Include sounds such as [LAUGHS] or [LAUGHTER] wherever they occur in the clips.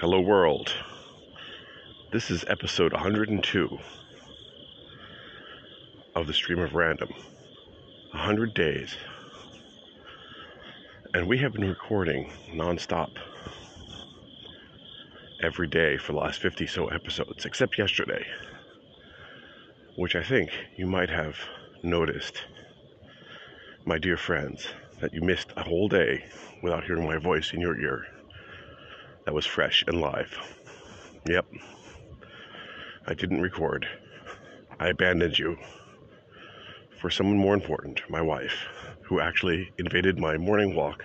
Hello, world. This is episode 102 of the Stream of Random. 100 days. And we have been recording nonstop every day for the last 50 so episodes, except yesterday, which I think you might have noticed, my dear friends, that you missed a whole day without hearing my voice in your ear that was fresh and live. Yep. I didn't record. I abandoned you for someone more important, my wife, who actually invaded my morning walk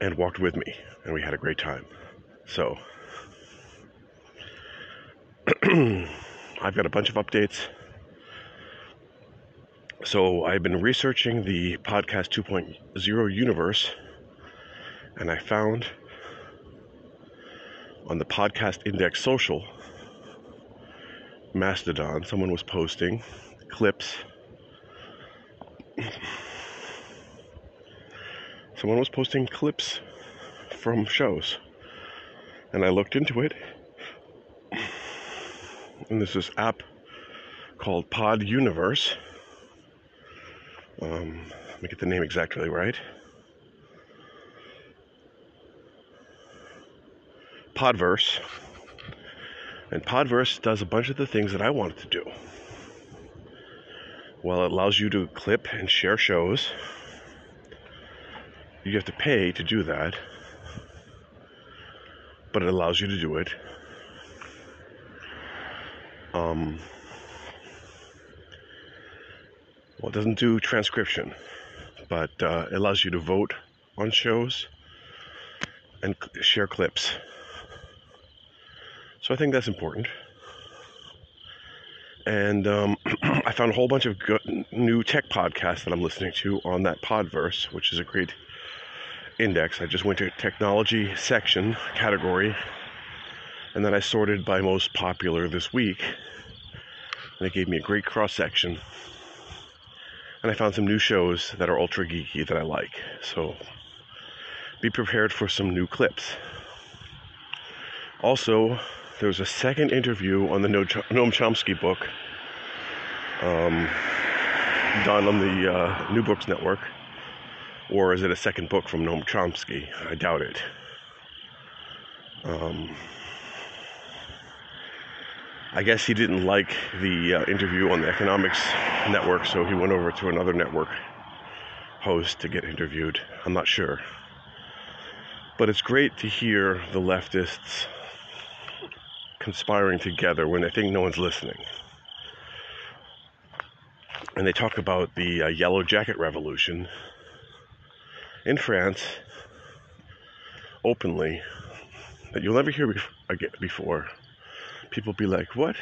and walked with me, and we had a great time. So, [CLEARS THROAT] I've got a bunch of updates. So, I've been researching the podcast 2.0 universe, and I found on the podcast index social mastodon someone was posting clips. Someone was posting clips from shows. And i looked into it. And this is app called pod universe. Um, let me get the name exactly right Podverse. And Podverse does a bunch of the things that I wanted to do. Well, it allows you to clip and share shows. You have to pay to do that, but it allows you to do it. Um, well, it doesn't do transcription, but uh, it allows you to vote on shows and share clips. So I think that's important. And um, [CLEARS THROAT] I found a whole bunch of good, new tech podcasts that I'm listening to on that Podverse, which is a great index. I just went to technology section category, and then I sorted by most popular this week, and it gave me a great cross section. And I found some new shows that are ultra geeky that I like. So be prepared for some new clips. Also, there was a second interview on the Noam Chomsky book um, done on the uh, New Books Network. Or is it a second book from Noam Chomsky? I doubt it. Um, I guess he didn't like the uh, interview on the Economics Network, so he went over to another network host to get interviewed. I'm not sure. But it's great to hear the leftists conspiring together when they think no one's listening. And they talk about the uh, Yellow Jacket Revolution in France openly that you'll never hear before. People be like, What?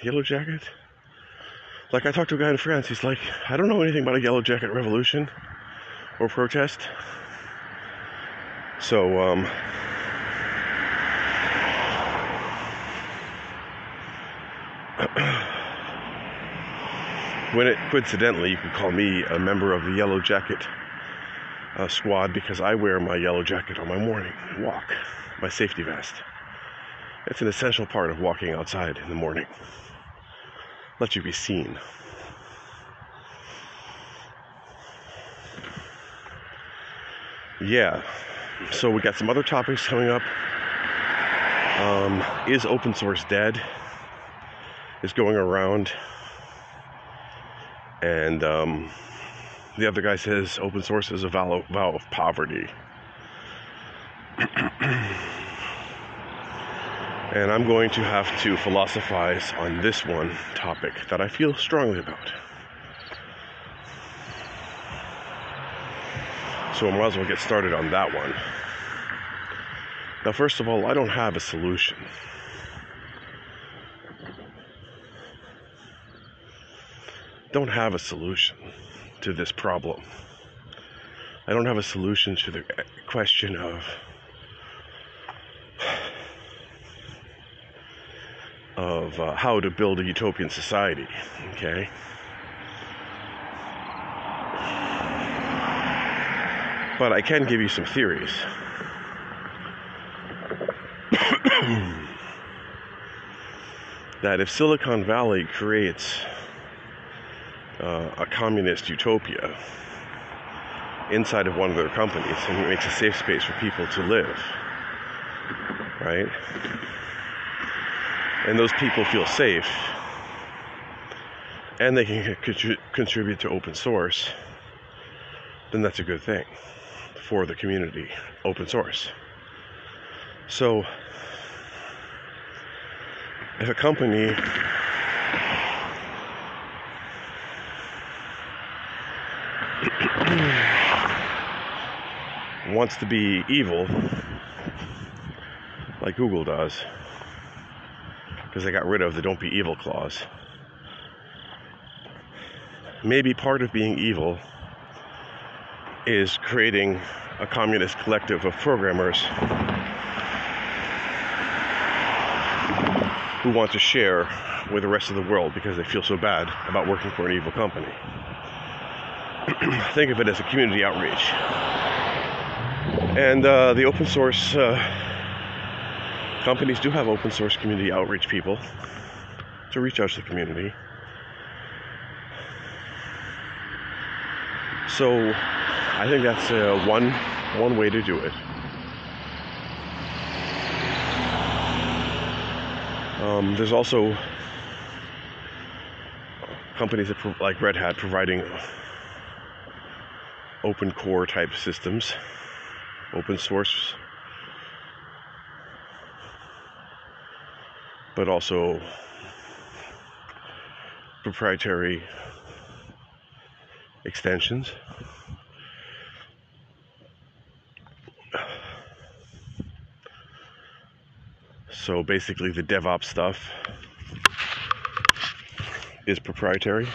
Yellow Jacket? Like, I talked to a guy in France, he's like, I don't know anything about a Yellow Jacket Revolution or protest. So, um, coincidentally, you can call me a member of the Yellow Jacket uh, squad because I wear my yellow jacket on my morning walk, my safety vest. It's an essential part of walking outside in the morning. Let you be seen. Yeah, so we got some other topics coming up. Um, is open source dead? Is going around and um, the other guy says open source is a vow, vow of poverty. [CLEARS THROAT] and I'm going to have to philosophize on this one topic that I feel strongly about. So I might as well get started on that one. Now, first of all, I don't have a solution. Don't have a solution to this problem. I don't have a solution to the question of of uh, how to build a utopian society. Okay. But I can give you some theories. [COUGHS] that if Silicon Valley creates uh, a communist utopia inside of one of their companies and it makes a safe space for people to live, right? And those people feel safe and they can contribute to open source, then that's a good thing for the community, open source. So, if a company wants to be evil, like Google does, because they got rid of the don't be evil clause. Maybe part of being evil is creating a communist collective of programmers who want to share with the rest of the world because they feel so bad about working for an evil company. [CLEARS THROAT] Think of it as a community outreach. And uh, the open source uh, companies do have open source community outreach people to reach out to the community. So I think that's uh, one one way to do it. Um, there's also companies that like Red Hat providing open core type systems, open source, but also proprietary extensions. So basically, the DevOps stuff is proprietary.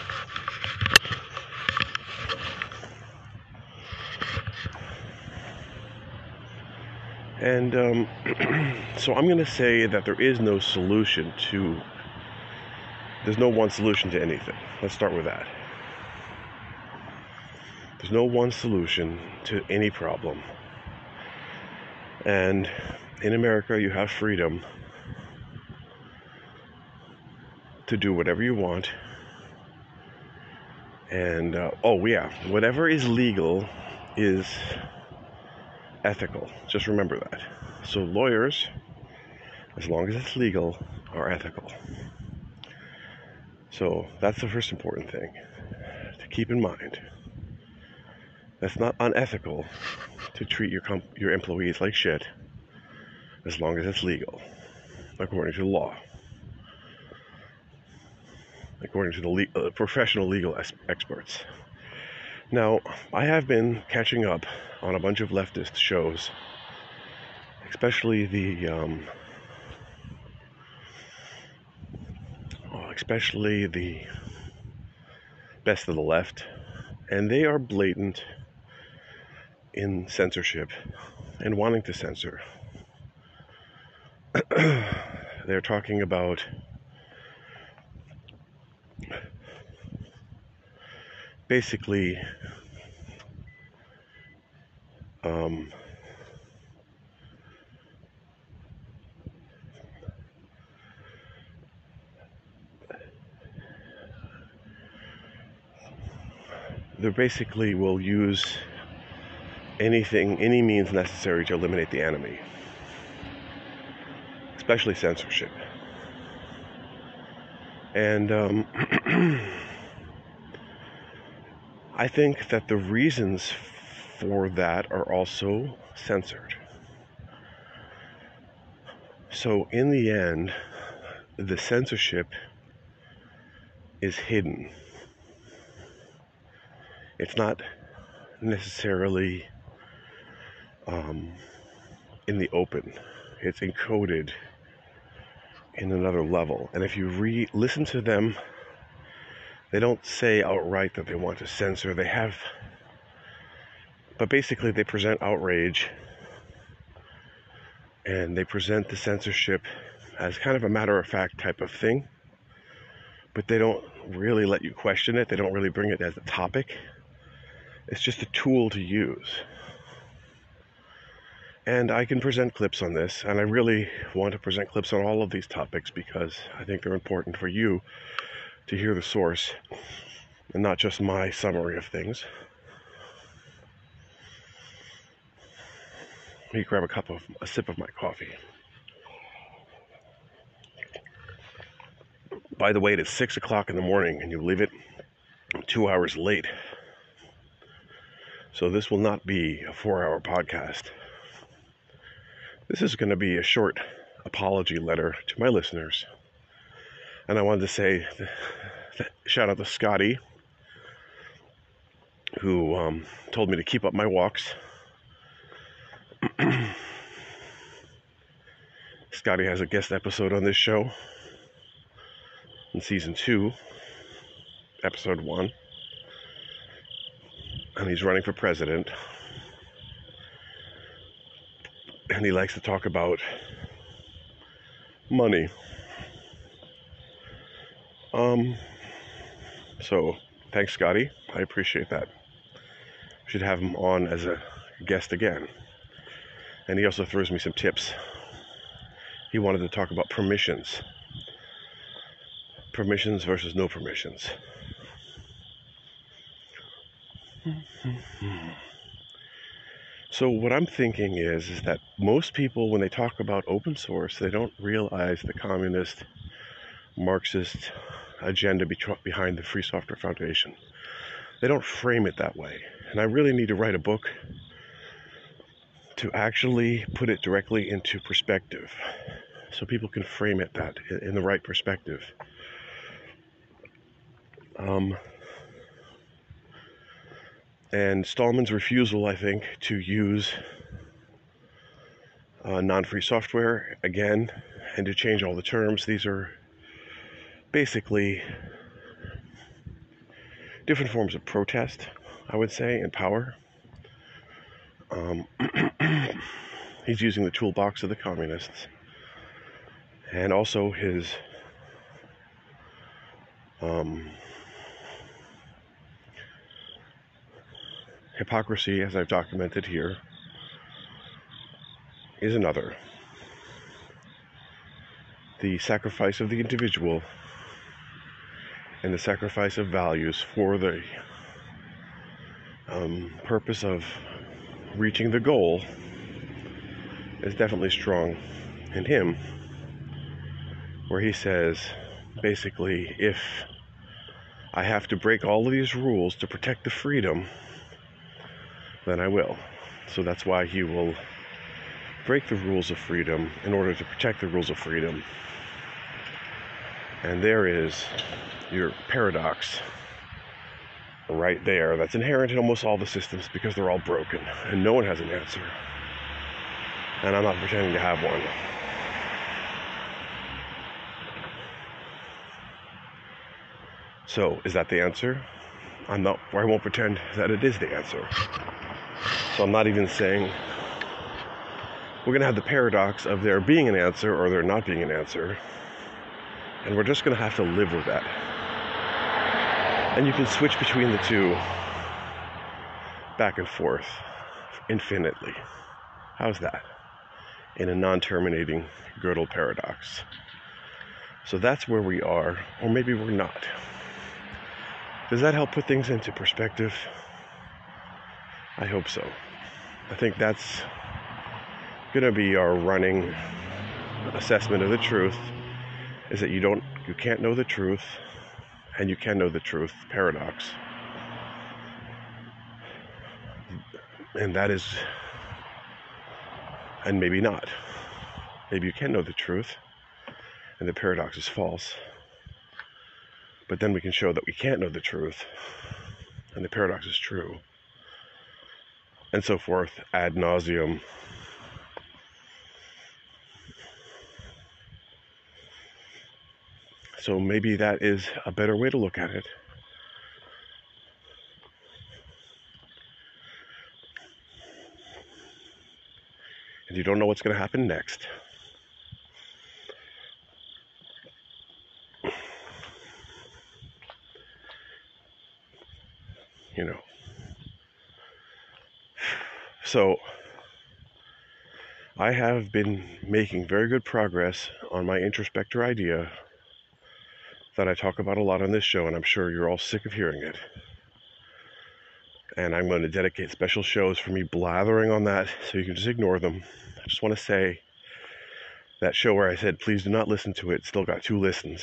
And um, [CLEARS THROAT] so I'm going to say that there is no solution to, there's no one solution to anything. Let's start with that. There's no one solution to any problem. And in America, you have freedom to do whatever you want. And uh, oh, yeah, whatever is legal is ethical. Just remember that. So, lawyers, as long as it's legal, are ethical. So, that's the first important thing to keep in mind. That's not unethical to treat your comp- your employees like shit as long as it's legal, according to the law according to the le- uh, professional legal es- experts. Now, I have been catching up on a bunch of leftist shows, especially the, um, oh, especially the best of the left, and they are blatant in censorship and wanting to censor. [CLEARS THROAT] They're talking about basically um, they basically will use anything, any means necessary to eliminate the enemy, especially censorship. And um, [CLEARS THROAT] I think that the reasons for that are also censored. So, in the end, the censorship is hidden. It's not necessarily um, in the open, it's encoded in another level. And if you re listen to them they don't say outright that they want to censor. They have, but basically, they present outrage and they present the censorship as kind of a matter of fact type of thing. But they don't really let you question it, they don't really bring it as a topic. It's just a tool to use. And I can present clips on this, and I really want to present clips on all of these topics because I think they're important for you to hear the source and not just my summary of things. Let me grab a cup of a sip of my coffee. By the way, it is six o'clock in the morning, and you leave it two hours late. So this will not be a four-hour podcast. This is going to be a short apology letter to my listeners. And I wanted to say, shout out to Scotty, who um, told me to keep up my walks. Scotty has a guest episode on this show in season two, episode one. And he's running for president. and he likes to talk about money. Um, so thanks, Scotty. I appreciate that. Should have him on as a guest again. And he also throws me some tips. He wanted to talk about permissions. Permissions versus no permissions. So what I'm thinking is is that most people when they talk about open source, they don't realize the communist Marxist agenda behind the Free Software Foundation. They don't frame it that way. And I really need to write a book to actually put it directly into perspective so people can frame it that in the right perspective. Um, and Stallman's refusal, I think, to use uh, non free software again and to change all the terms. These are basically different forms of protest, I would say, and power. Um, [CLEARS THROAT] he's using the toolbox of the communists and also his um, Hypocrisy, as I've documented here, is another. The sacrifice of the individual and the sacrifice of values for the um, purpose of reaching the goal is definitely strong in him, where he says basically, if I have to break all of these rules to protect the freedom then I will. So that's why he will break the rules of freedom in order to protect the rules of freedom. And there is your paradox right there that's inherent in almost all the systems because they're all broken and no one has an answer. And I'm not pretending to have one. So, is that the answer? I'm not, or I won't pretend that it is the answer. So I'm not even saying we're going to have the paradox of there being an answer or there not being an answer. And we're just going to have to live with that. And you can switch between the two back and forth infinitely. How's that? In a non terminating Gödel paradox. So that's where we are, or maybe we're not. Does that help put things into perspective? I hope so. I think that's going to be our running assessment of the truth is that you don't you can't know the truth and you can know the truth paradox. And that is and maybe not. Maybe you can know the truth and the paradox is false. But then we can show that we can't know the truth and the paradox is true and so forth ad nauseum. So maybe that is a better way to look at it. And you don't know what's going to happen next. You know. So I have been making very good progress on my introspector idea that I talk about a lot on this show, and I'm sure you're all sick of hearing it. And I'm going to dedicate special shows for me blathering on that so you can just ignore them. I just want to say that show where I said, please do not listen to it, still got two listens.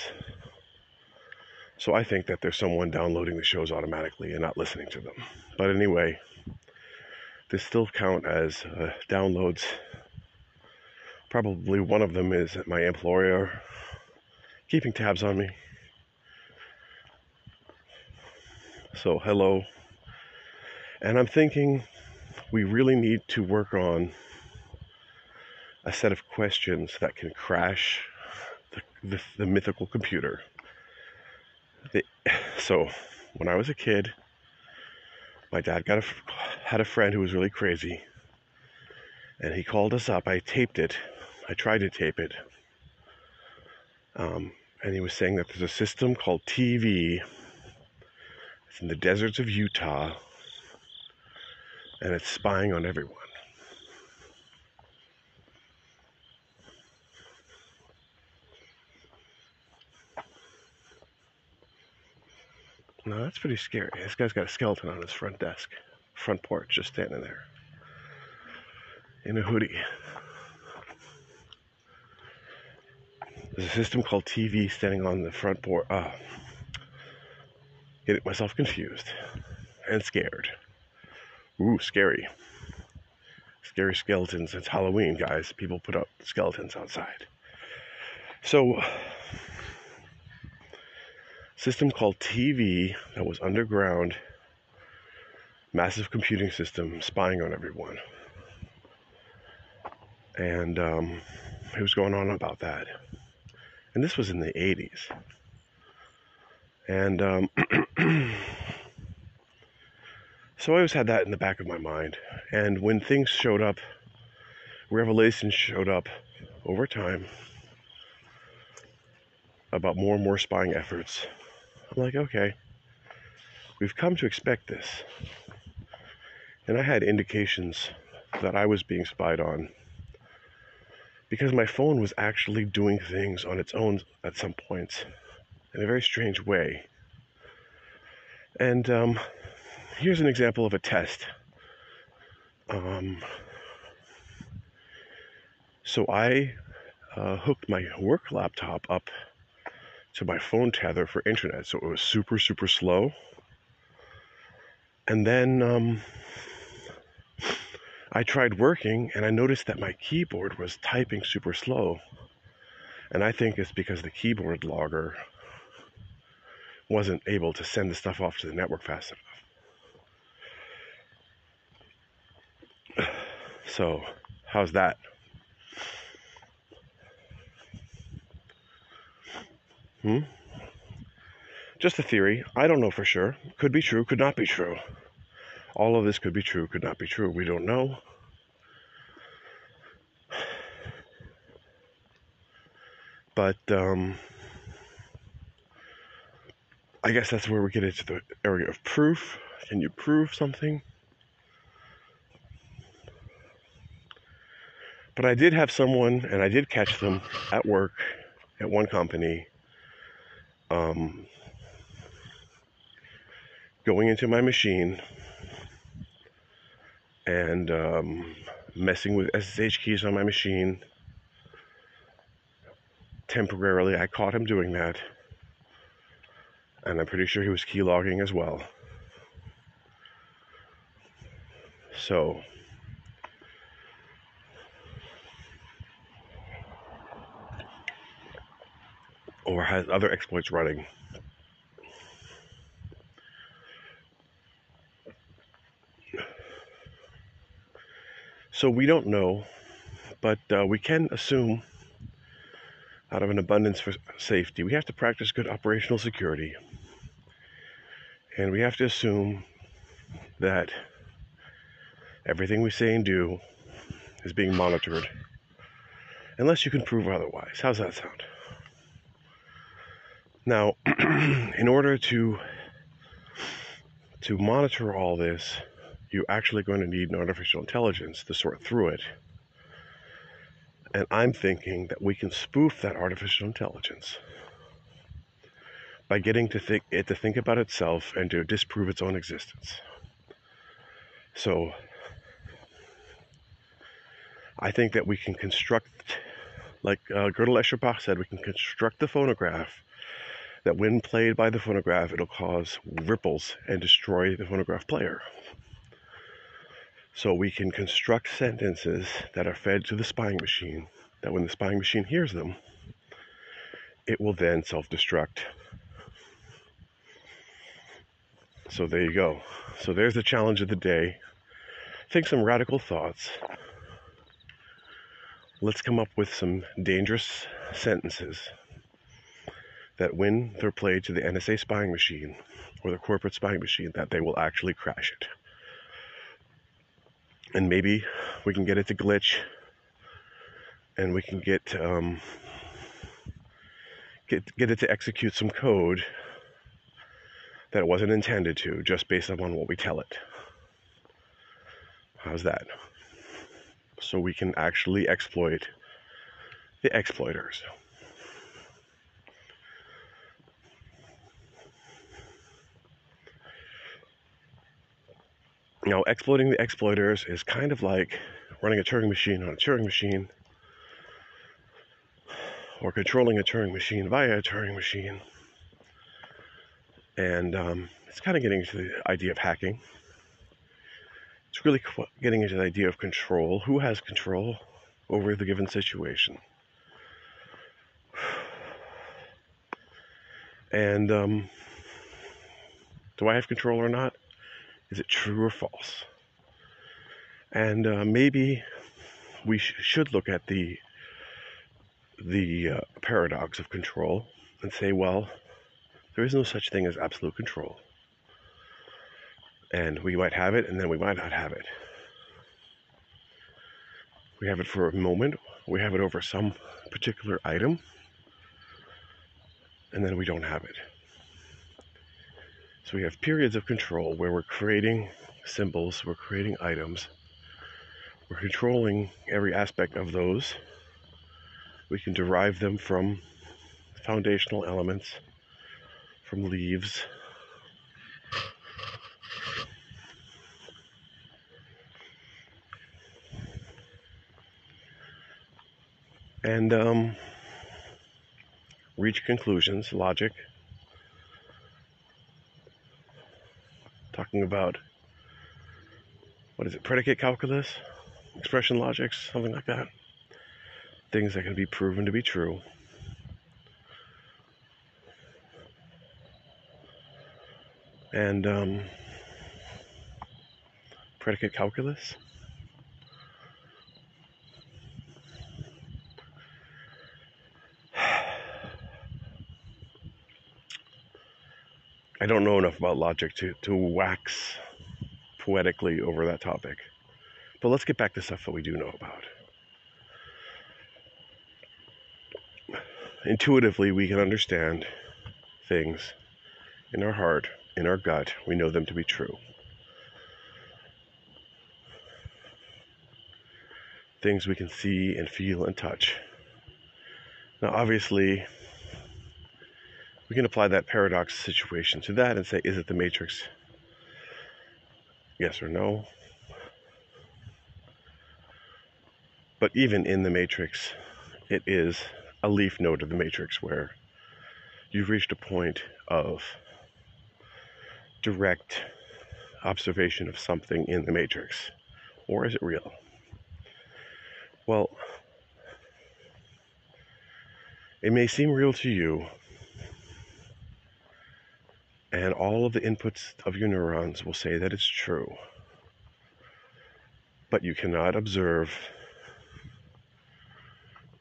So I think that there's someone downloading the shows automatically and not listening to them. But anyway, this still count as uh, downloads Probably one of them is my employer keeping tabs on me. So, hello. And I'm thinking we really need to work on a set of questions that can crash the, the, the mythical computer. The, so, when I was a kid, my dad got a, had a friend who was really crazy, and he called us up. I taped it I tried to tape it. Um, and he was saying that there's a system called TV. It's in the deserts of Utah. And it's spying on everyone. No, that's pretty scary. This guy's got a skeleton on his front desk, front porch, just standing there in a hoodie. There's a system called TV standing on the front porch. Uh, getting myself confused and scared. Ooh, scary. Scary skeletons. It's Halloween, guys. People put up skeletons outside. So, system called TV that was underground, massive computing system spying on everyone. And um, it was going on about that and this was in the 80s. And um, [CLEARS THROAT] so I always had that in the back of my mind. And when things showed up, revelations showed up over time about more and more spying efforts, I'm like, okay, we've come to expect this. And I had indications that I was being spied on because my phone was actually doing things on its own at some points in a very strange way. And um, here's an example of a test. Um, so I uh, hooked my work laptop up to my phone tether for internet, so it was super, super slow. And then um, I tried working and I noticed that my keyboard was typing super slow. And I think it's because the keyboard logger wasn't able to send the stuff off to the network fast enough. [SIGHS] So, how's that? Hmm? Just a theory. I don't know for sure. Could be true, could not be true. All of this could be true, could not be true. We don't know. [SIGHS] But um, I guess that's where we get into the area of proof. Can you prove something? But I did have someone, and I did catch them at work at one company, um, going into my machine and um, messing with SSH keys on my machine. Temporarily, I caught him doing that, and I'm pretty sure he was keylogging as well. So, or has other exploits running. So we don't know, but uh, we can assume out of an abundance for safety, we have to practice good operational security. And we have to assume that everything we say and do is being monitored, unless you can prove otherwise. How's that sound? Now, [CLEARS THROAT] in order to to monitor all this, you're actually going to need an artificial intelligence to sort through it. And I'm thinking that we can spoof that artificial intelligence by getting to think, it to think about itself and to disprove its own existence. So I think that we can construct, like uh, Gödel Escher Bach said, we can construct the phonograph that when played by the phonograph, it'll cause ripples and destroy the phonograph player. So we can construct sentences that are fed to the spying machine, that when the spying machine hears them, it will then self destruct. So there you go. So there's the challenge of the day. Think some radical thoughts. Let's come up with some dangerous sentences that when they're played to the NSA spying machine or the corporate spying machine, that they will actually crash it and maybe we can get it to glitch and we can get um, get get it to execute some code that wasn't intended to just based upon what we tell it. How's that? So we can actually exploit the exploiters you know, exploiting the exploiters is kind of like running a Turing machine on a Turing machine or controlling a Turing machine via a Turing machine. And um, it's kind of getting into the idea of hacking. It's really getting into the idea of control. Who has control over the given situation? [SIGHS] And um, do I have control or not? Is it true or false? And uh, maybe we sh- should look at the the uh, paradox of control and say, well, there is no such thing as absolute control. And we might have it, and then we might not have it. We have it for a moment, we have it over some particular item, and then we don't have it. So we have periods of control where we're creating symbols, we're creating items, we're controlling every aspect of those. We can derive them from foundational elements, from leaves. And um, reach conclusions, logic. Talking about what is it, predicate calculus, expression logics, something like that. Things that can be proven to be true. And um, predicate calculus. I don't know enough about logic to, to wax poetically over that topic. But let's get back to stuff that we do know about. Intuitively, we can understand things in our heart, in our gut. We know them to be true. Things we can see and feel and touch. Now, obviously, we can apply that paradox situation to that and say, is it the matrix? Yes or no? But even in the matrix, it is a leaf node of the matrix where you've reached a point of direct observation of something in the matrix. Or is it real? Well, it may seem real to you and all of the inputs of your neurons will say that it's true. But you cannot observe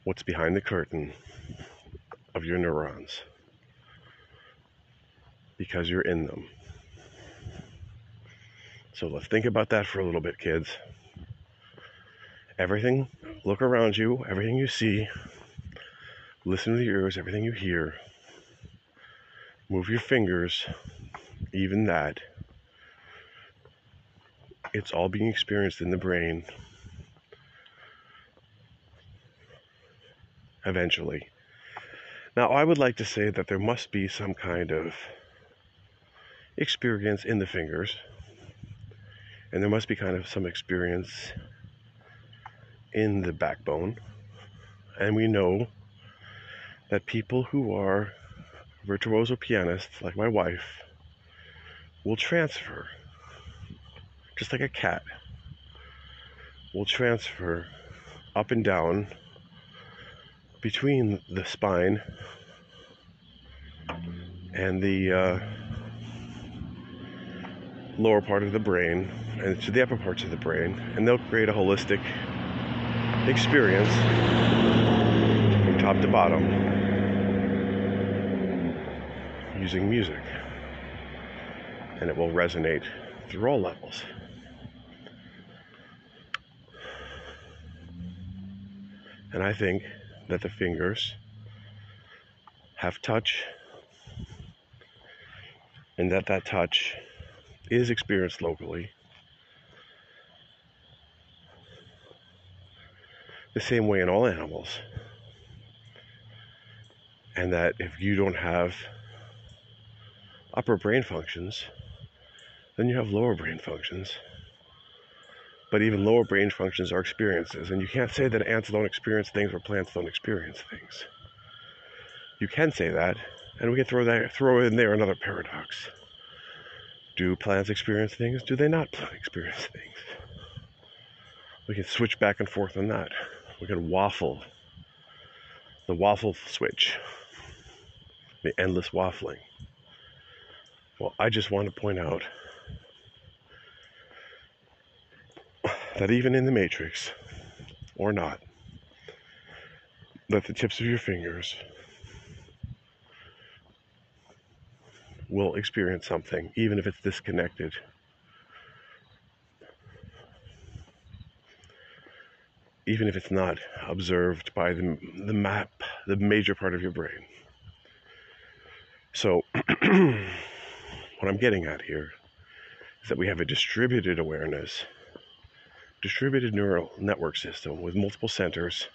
what's behind the curtain of your neurons because you're in them. So let's think about that for a little bit, kids. Everything, look around you, everything you see, listen to the ears, everything you hear move your fingers, even that. It's all being experienced in the brain eventually. Now, I would like to say that there must be some kind of experience in the fingers, and there must be kind of some experience in the backbone. And we know that people who are virtuoso pianists, like my wife, will transfer, just like a cat, will transfer up and down between the spine and the uh, lower part of the brain and to the upper parts of the brain, and they'll create a holistic experience from top to bottom using music. And it will resonate through all levels. And I think that the fingers have touch and that that touch is experienced locally the same way in all animals and that if you don't have upper brain functions then you have lower brain functions but even lower brain functions are experiences. And you can't say that ants don't experience things or plants don't experience things. You can say that, and we can throw that throw in there another paradox. Do plants experience things? Do they not [LAUGHS] experience things? We can switch back and forth on that. We can waffle. The waffle switch. The endless waffling. Well, I just want to point out that even in the matrix, or not, that the tips of your fingers will experience something, even if it's disconnected. Even if it's not observed by the, the map, the major part of your brain. So, [CLEARS THROAT] what I'm getting at here is that we have a distributed awareness distributed neural network system with multiple centers,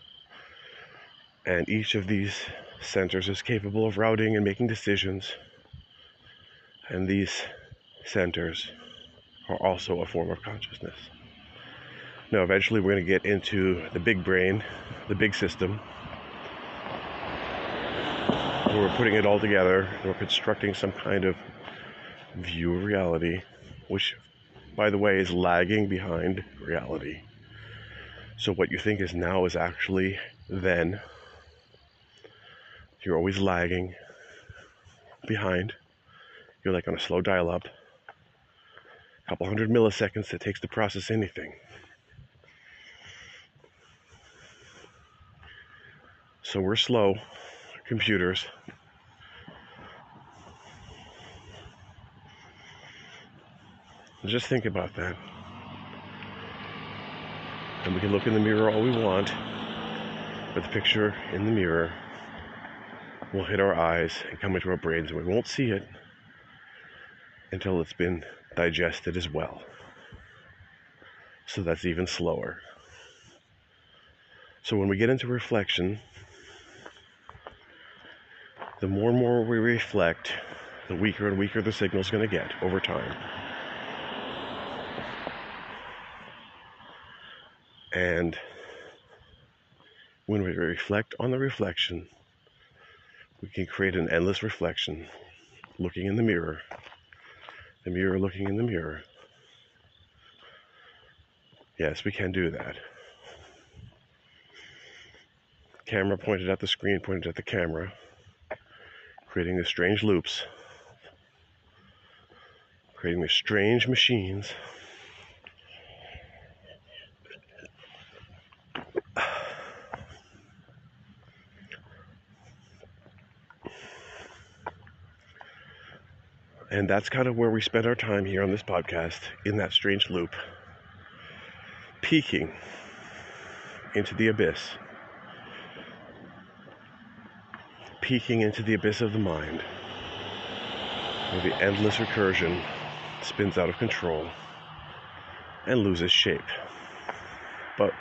and each of these centers is capable of routing and making decisions. And these centers are also a form of consciousness. Now, eventually, we're going to get into the big brain, the big system. We're putting it all together we're constructing some kind of view of reality, which by the way, is lagging behind reality. So what you think is now is actually then. You're always lagging behind. You're like on a slow dial up. A couple hundred milliseconds it takes to process anything. So we're slow, computers, Just think about that. And we can look in the mirror all we want, but the picture in the mirror will hit our eyes and come into our brains, and we won't see it until it's been digested as well. So that's even slower. So when we get into reflection, the more and more we reflect, the weaker and weaker the signal is going to get over time. And when we reflect on the reflection, we can create an endless reflection looking in the mirror, the mirror looking in the mirror. Yes, we can do that. Camera pointed at the screen, pointed at the camera, creating these strange loops, creating these strange machines And that's kind of where we spend our time here on this podcast, in that strange loop, peeking into the abyss, peeking into the abyss of the mind, where the endless recursion spins out of control and loses shape. But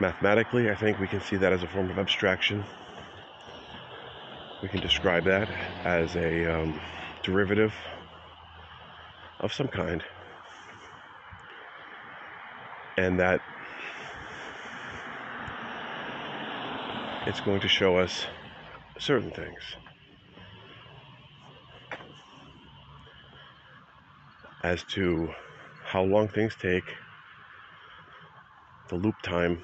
Mathematically, I think we can see that as a form of abstraction. We can describe that as a um, derivative of some kind. And that it's going to show us certain things. As to how long things take, the loop time,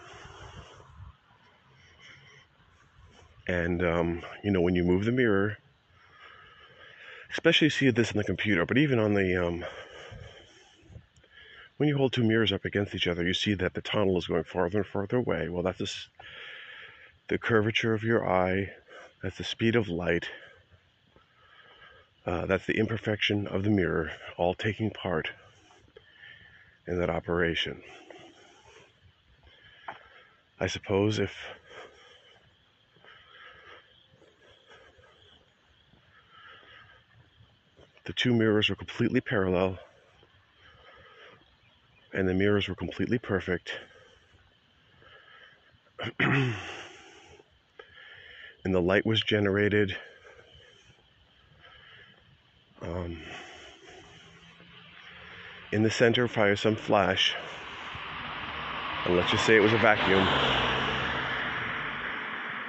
and um, you know when you move the mirror, especially see this in the computer, but even on the um, when you hold two mirrors up against each other, you see that the tunnel is going farther and farther away. Well, that's just the curvature of your eye, that's the speed of light, uh, that's the imperfection of the mirror, all taking part in that operation. I suppose if the two mirrors were completely parallel and the mirrors were completely perfect. [CLEARS THROAT] and the light was generated um, in the center via some flash. And let's just say it was a vacuum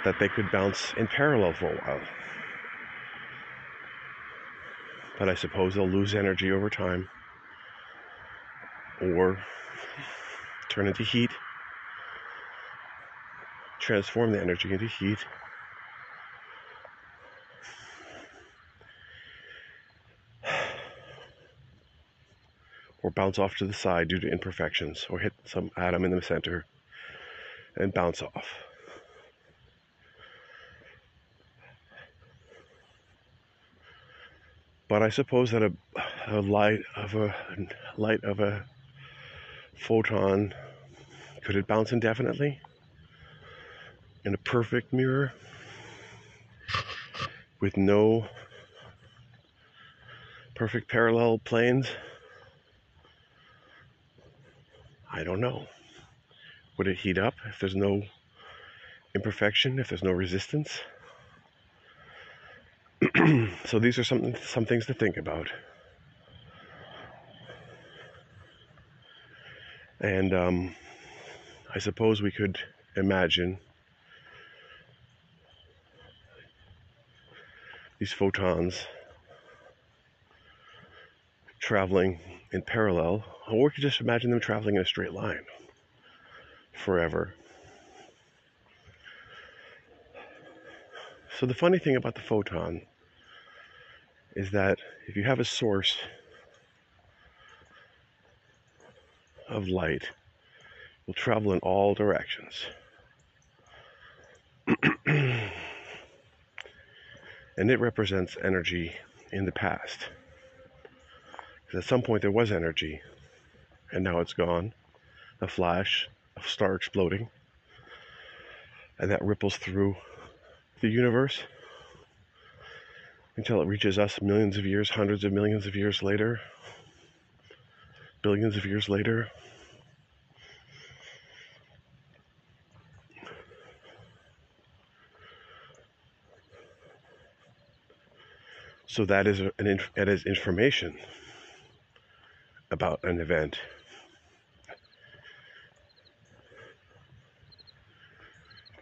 that they could bounce in parallel for a while. But I suppose they'll lose energy over time or turn into heat, transform the energy into heat or bounce off to the side due to imperfections, or hit some atom in the center and bounce off. But I suppose that a, a light of a light of a photon could it bounce indefinitely in a perfect mirror with no perfect parallel planes? I don't know. Would it heat up if there's no imperfection, if there's no resistance? [CLEARS THROAT] so these are some some things to think about. And um, I suppose we could imagine these photons traveling in parallel, or we could just imagine them traveling in a straight line forever. So, the funny thing about the photon is that if you have a source of light, will travel in all directions. [CLEARS THROAT] and it represents energy in the past. Because at some point there was energy, and now it's gone. A flash, a star exploding, and that ripples through the universe until it reaches us millions of years, hundreds of millions of years later, billions of years later. So that is an that is information about an event.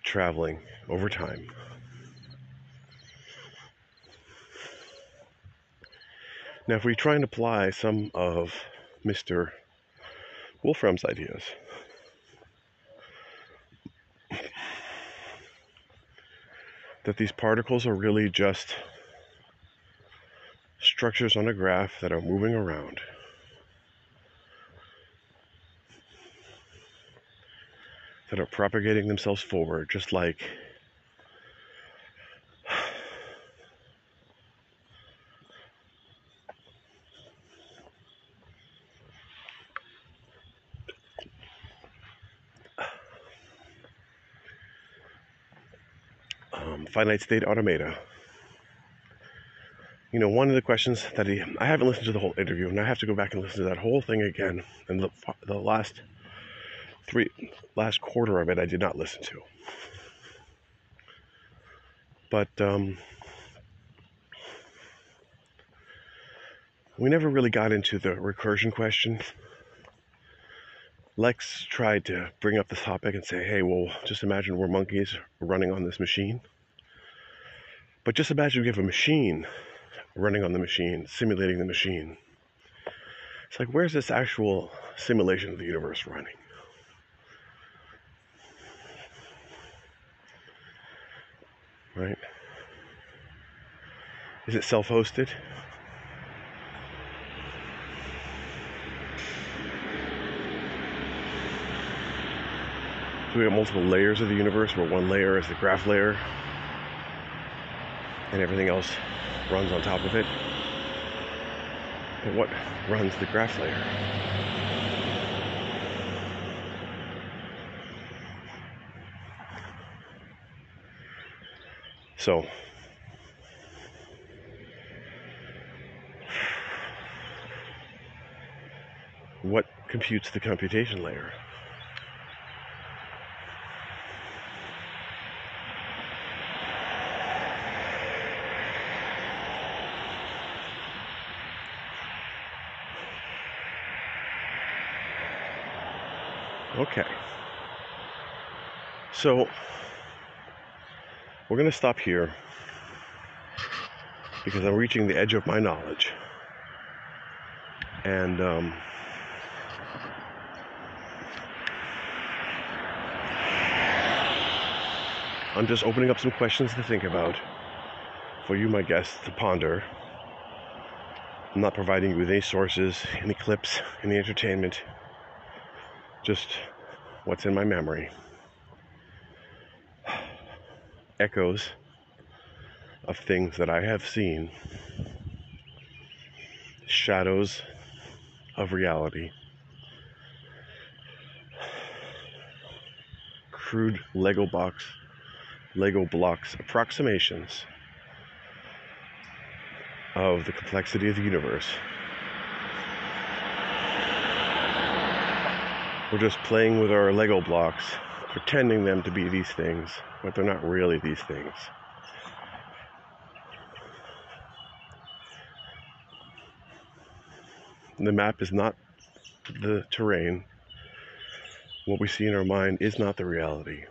Traveling over time. Now, if we try and apply some of Mr. Wolfram's ideas, that these particles are really just structures on a graph that are moving around. that are propagating themselves forward, just like finite state automata. You know, one of the questions that he, I haven't listened to the whole interview, and I have to go back and listen to that whole thing again. And the, the last three last quarter of it I did not listen to. But um, we never really got into the recursion question. Lex tried to bring up the topic and say, hey, well, just imagine we're monkeys running on this machine. But just imagine we have a machine running on the machine, simulating the machine. It's like, where's this actual simulation of the universe running? Right? Is it self hosted? Do we have multiple layers of the universe where one layer is the graph layer and everything else runs on top of it? But what runs the graph layer? So, what computes the computation layer? Okay. So we're going to stop here because I'm reaching the edge of my knowledge. And um, I'm just opening up some questions to think about for you, my guests, to ponder. I'm not providing you with any sources, any clips, any entertainment just what's in my memory. [SIGHS] Echoes of things that I have seen, shadows of reality, crude Lego box, Lego blocks approximations of the complexity of the universe. We're just playing with our Lego blocks, pretending them to be these things, but they're not really these things. The map is not the terrain. What we see in our mind is not the reality.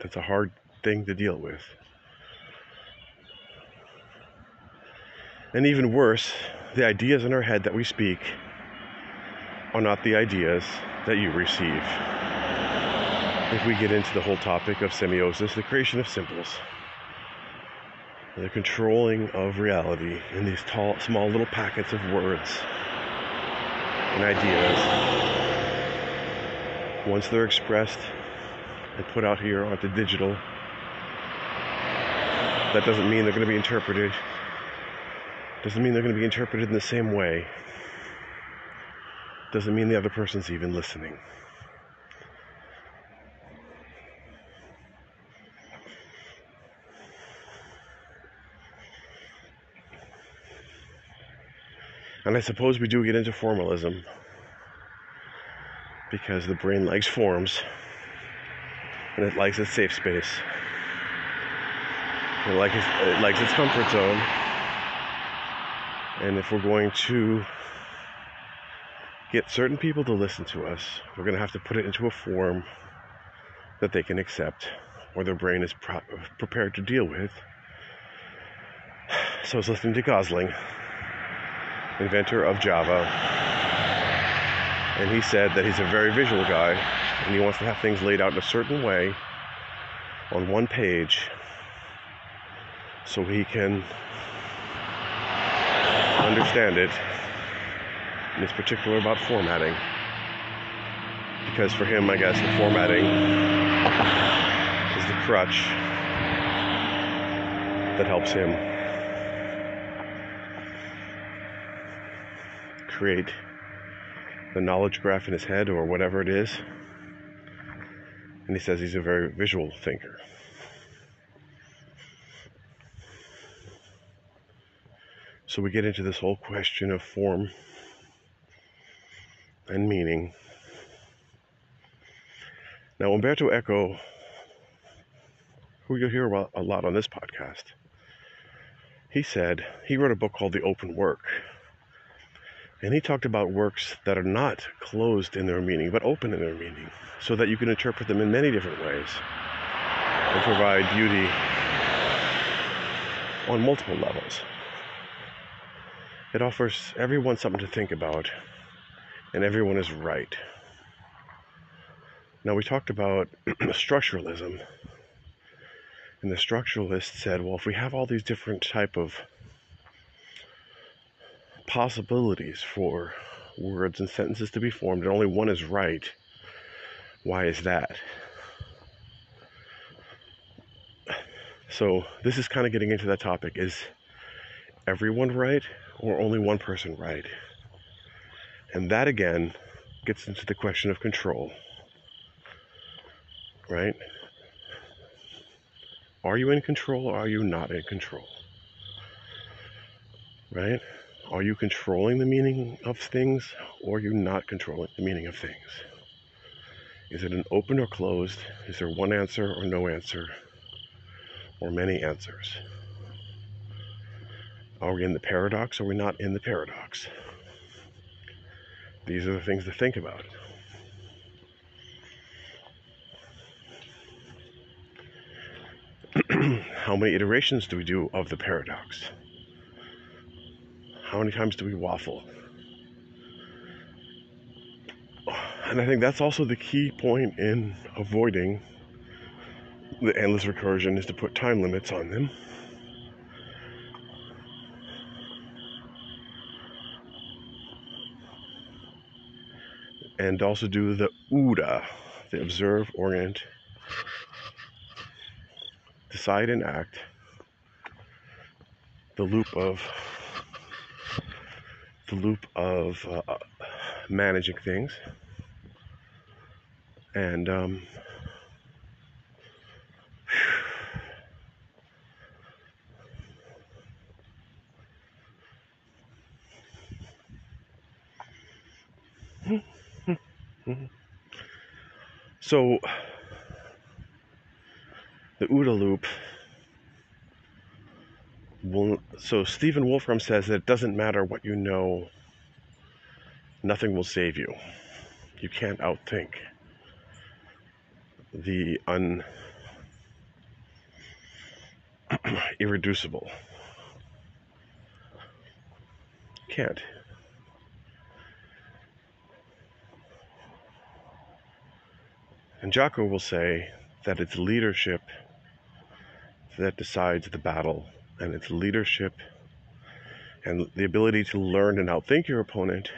That's a hard thing to deal with. And even worse, the ideas in our head that we speak are not the ideas that you receive. If we get into the whole topic of semiosis, the creation of symbols, the controlling of reality in these tall, small little packets of words and ideas, once they're expressed and put out here onto digital, that doesn't mean they're going to be interpreted doesn't mean they're going to be interpreted in the same way. Doesn't mean the other person's even listening. And I suppose we do get into formalism because the brain likes forms and it likes its safe space. It likes its, it likes its comfort zone. And if we're going to get certain people to listen to us, we're going to have to put it into a form that they can accept or their brain is pro- prepared to deal with. So I was listening to Gosling, inventor of Java, and he said that he's a very visual guy and he wants to have things laid out in a certain way on one page so he can understand it. And it's particular about formatting. Because for him, I guess, the formatting is the crutch that helps him create the knowledge graph in his head or whatever it is. And he says he's a very visual thinker. So we get into this whole question of form and meaning. Now, Umberto Eco, who you'll hear a lot on this podcast, he said he wrote a book called The Open Work. And he talked about works that are not closed in their meaning, but open in their meaning, so that you can interpret them in many different ways and provide beauty on multiple levels. It offers everyone something to think about, and everyone is right. Now, we talked about [CLEARS THROAT] structuralism, and the structuralist said, well, if we have all these different type of possibilities for words and sentences to be formed, and only one is right, why is that? So, this is kind of getting into that topic. Is everyone right or only one person right? And that again gets into the question of control. Right? Are you in control or are you not in control? Right? Are you controlling the meaning of things or are you not controlling the meaning of things? Is it an open or closed? Is there one answer or no answer? Or many answers? Are we in the paradox or are we not in the paradox? These are the things to think about. [CLEARS THROAT] How many iterations do we do of the paradox? How many times do we waffle? And I think that's also the key point in avoiding the endless recursion is to put time limits on them and also do the OODA, the observe, orient, decide, and act. The loop of the loop of uh, managing things, and um, Mm-hmm. So, the OODA loop. So, Stephen Wolfram says that it doesn't matter what you know, nothing will save you. You can't outthink the un [CLEARS THROAT] irreducible. Can't. And Jocko will say that it's leadership that decides the battle, and it's leadership and the ability to learn and outthink your opponent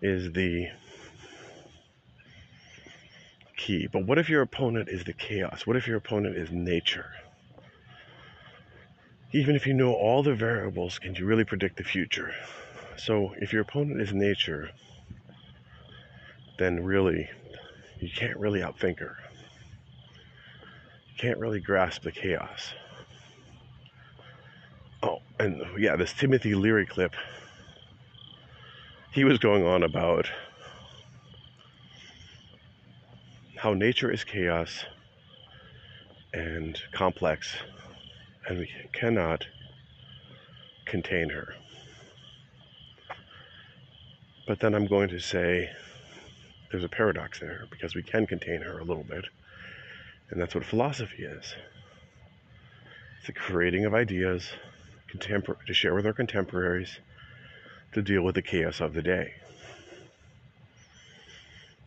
is the key. But what if your opponent is the chaos? What if your opponent is nature? Even if you know all the variables, can you really predict the future? So if your opponent is nature, then really you can't really outthink her. You can't really grasp the chaos. Oh, and yeah, this Timothy Leary clip, he was going on about how nature is chaos and complex, and we cannot contain her. But then I'm going to say, there's a paradox there because we can contain her a little bit. And that's what philosophy is. It's the creating of ideas contempor- to share with our contemporaries to deal with the chaos of the day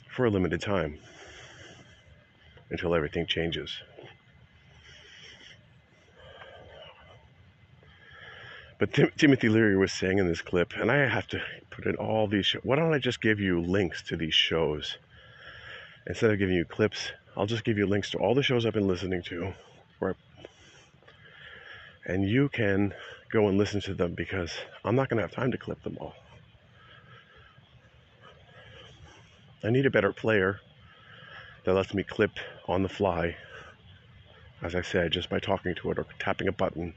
for a limited time until everything changes. But Tim- Timothy Leary was saying in this clip, and I have to put in all these. Sh- Why don't I just give you links to these shows instead of giving you clips? I'll just give you links to all the shows I've been listening to, where, and you can go and listen to them because I'm not going to have time to clip them all. I need a better player that lets me clip on the fly, as I said, just by talking to it or tapping a button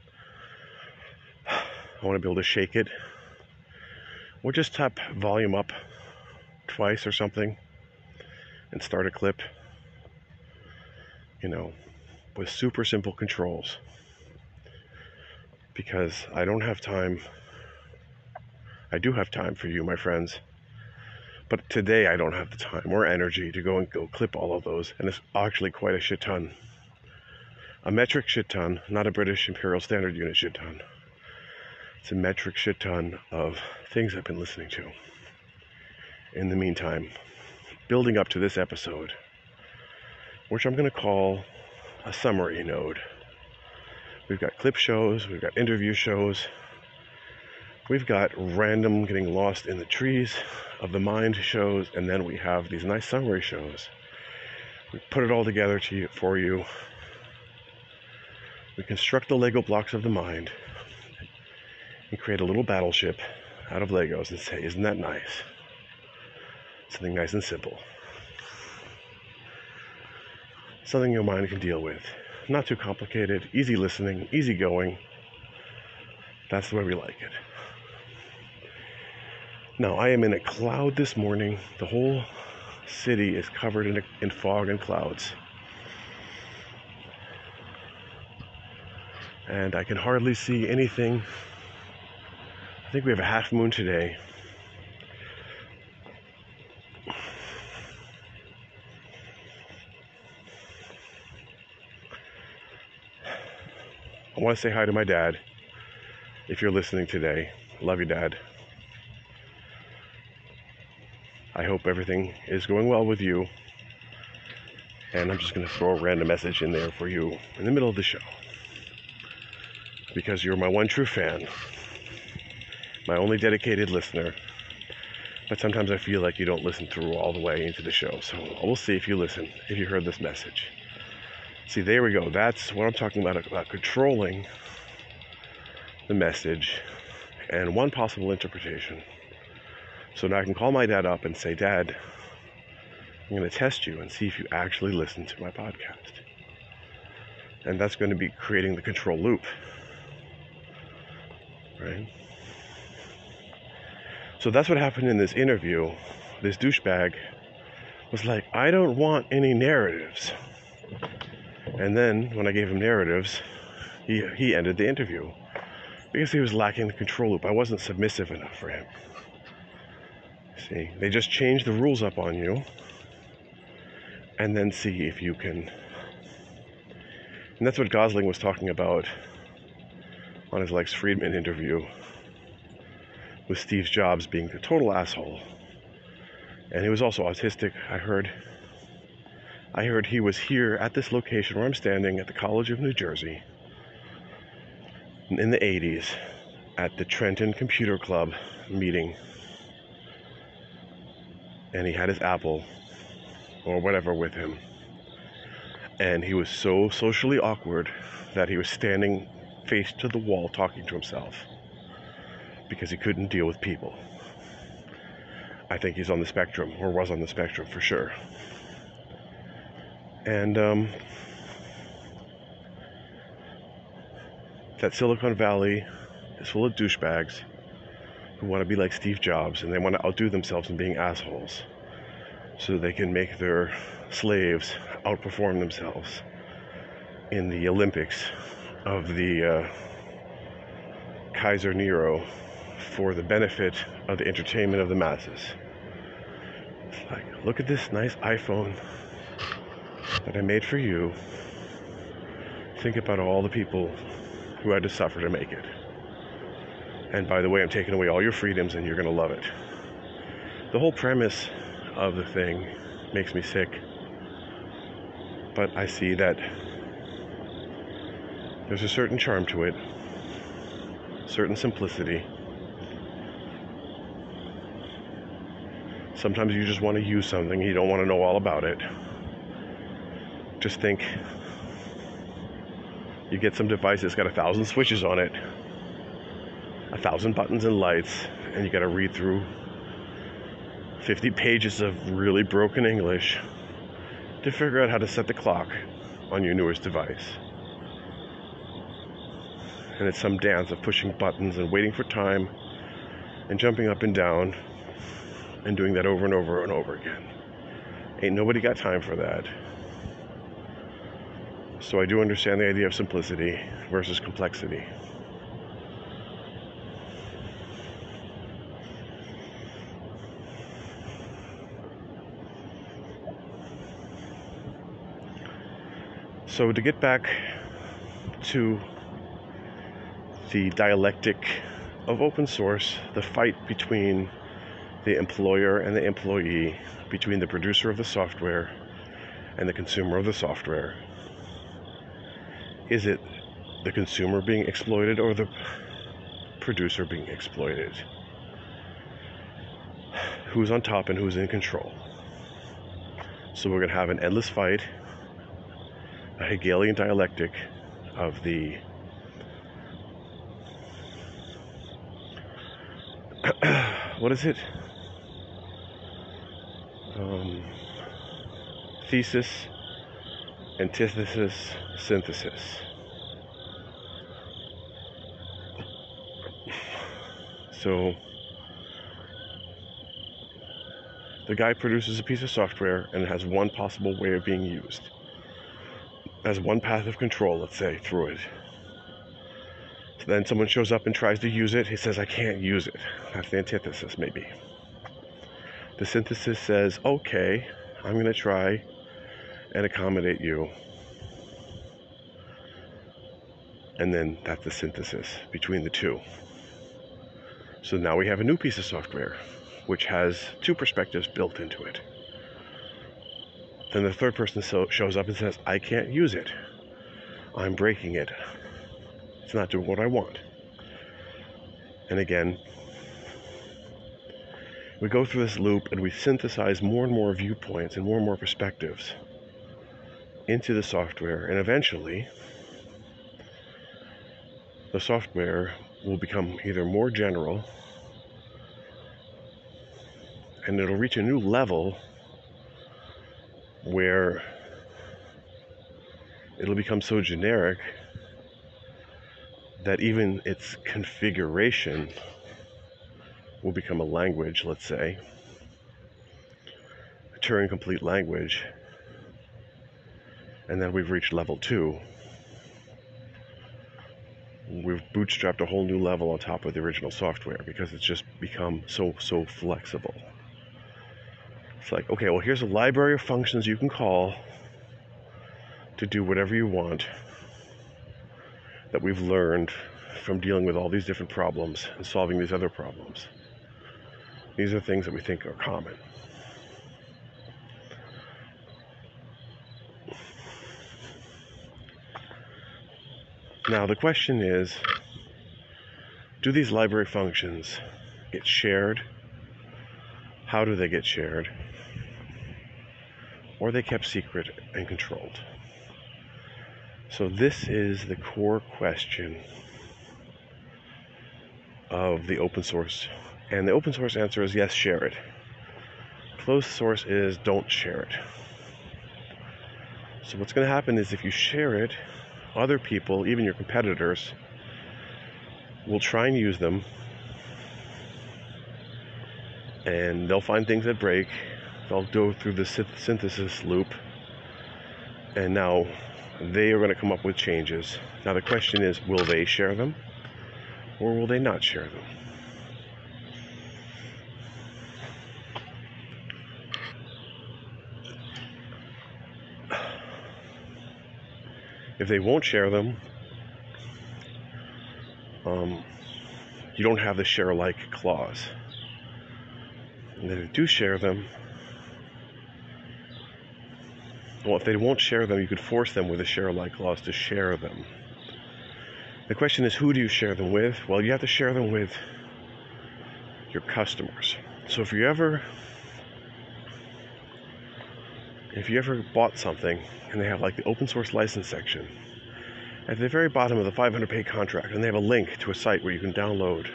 [SIGHS] I want to be able to shake it Or just tap volume up twice or something and start a clip. You know, with super simple controls. Because I don't have time. I do have time for you, my friends. But today I don't have the time or energy to go and go clip all of those. And it's actually quite a shit ton. A metric shit ton, not a British Imperial Standard Unit shit ton. It's a metric shit ton of things I've been listening to. In the meantime, building up to this episode, which I'm going to call a summary node. We've got clip shows, we've got interview shows, we've got random getting lost in the trees of the mind shows, and then we have these nice summary shows. We put it all together to you, for you. We construct the Lego blocks of the mind and create a little battleship out of Legos and say, Isn't that nice? Something nice and simple. Something your mind can deal with. Not too complicated, easy listening, easy going. That's the way we like it. Now, I am in a cloud this morning. The whole city is covered in, a, in fog and clouds. And I can hardly see anything. I think we have a half moon today. I want to say hi to my dad. If you're listening today, love you, Dad. I hope everything is going well with you. And I'm just going to throw a random message in there for you in the middle of the show. Because you're my one true fan, my only dedicated listener. But sometimes I feel like you don't listen through all the way into the show. So we'll see if you listen, if you heard this message. See, there we go. That's what I'm talking about about controlling the message and one possible interpretation. So now I can call my dad up and say, Dad, I'm going to test you and see if you actually listen to my podcast. And that's going to be creating the control loop. Right? So that's what happened in this interview. This douchebag was like, I don't want any narratives. And then when I gave him narratives, he, he ended the interview because he was lacking the control loop. I wasn't submissive enough for him. See, they just change the rules up on you and then see if you can. And that's what Gosling was talking about on his Lex Fridman interview with Steve Jobs being a total asshole. And he was also autistic, I heard. I heard he was here at this location where I'm standing at the College of New Jersey in the 80s at the Trenton Computer Club meeting and he had his apple or whatever with him. And he was so socially awkward that he was standing face to the wall talking to himself because he couldn't deal with people. I think he's on the spectrum, or was on the spectrum for sure. And um, that Silicon Valley is full of douchebags who want to be like Steve Jobs and they want to outdo themselves in being assholes so they can make their slaves outperform themselves in the Olympics of the uh, Kaiser Nero for the benefit of the entertainment of the masses. It's like, look at this nice iPhone that I made for you. Think about all the people who had to suffer to make it. And by the way, I'm taking away all your freedoms and you're going to love it. The whole premise of the thing makes me sick. But I see that there's a certain charm to it, certain simplicity. Sometimes you just want to use something, you don't want to know all about it. Just think you get some device that's got a thousand switches on it, a thousand buttons and lights, and you got to read through 50 pages of really broken English to figure out how to set the clock on your newest device. And it's some dance of pushing buttons and waiting for time and jumping up and down and doing that over and over and over again. Ain't nobody got time for that. So I do understand the idea of simplicity versus complexity. So to get back to the dialectic of open source, the fight between the employer and the employee, between the producer of the software and the consumer of the software. Is it the consumer being exploited or the producer being exploited? Who's on top and who's in control? So we're going to have an endless fight, a Hegelian dialectic of the [CLEARS THROAT] what is it? Um, thesis, antithesis, synthesis. So the guy produces a piece of software and it has one possible way of being used. Has one path of control, let's say, through it. So then someone shows up and tries to use it. He says, I can't use it. That's the antithesis, maybe. The synthesis says, okay, I'm going to try and accommodate you. And then that's the synthesis between the two. So now we have a new piece of software which has two perspectives built into it. Then the third person so shows up and says, I can't use it. I'm breaking it. It's not doing what I want. And again, we go through this loop and we synthesize more and more viewpoints and more and more perspectives into the software, and eventually, the software will become either more general and it'll reach a new level where it'll become so generic that even its configuration will become a language, let's say, a Turing complete language, and then we've reached level two. We've bootstrapped a whole new level on top of the original software because it's just become so, so flexible. It's like, okay, well, here's a library of functions you can call to do whatever you want that we've learned from dealing with all these different problems and solving these other problems. These are things that we think are common. Now, the question is do these library functions get shared? How do they get shared? Or are they kept secret and controlled? So, this is the core question of the open source. And the open source answer is yes, share it. Closed source is don't share it. So, what's going to happen is if you share it, other people, even your competitors, will try and use them. And they'll find things that break. They'll go through the synthesis loop. And now they are going to come up with changes. Now, the question is will they share them or will they not share them? If they won't share them, um, you don't have the share alike clause. And if they do share them, well, if they won't share them, you could force them with a share alike clause to share them. The question is, who do you share them with? Well, you have to share them with your customers. So if you ever if you ever bought something and they have like the open source license section at the very bottom of the 500 page contract and they have a link to a site where you can download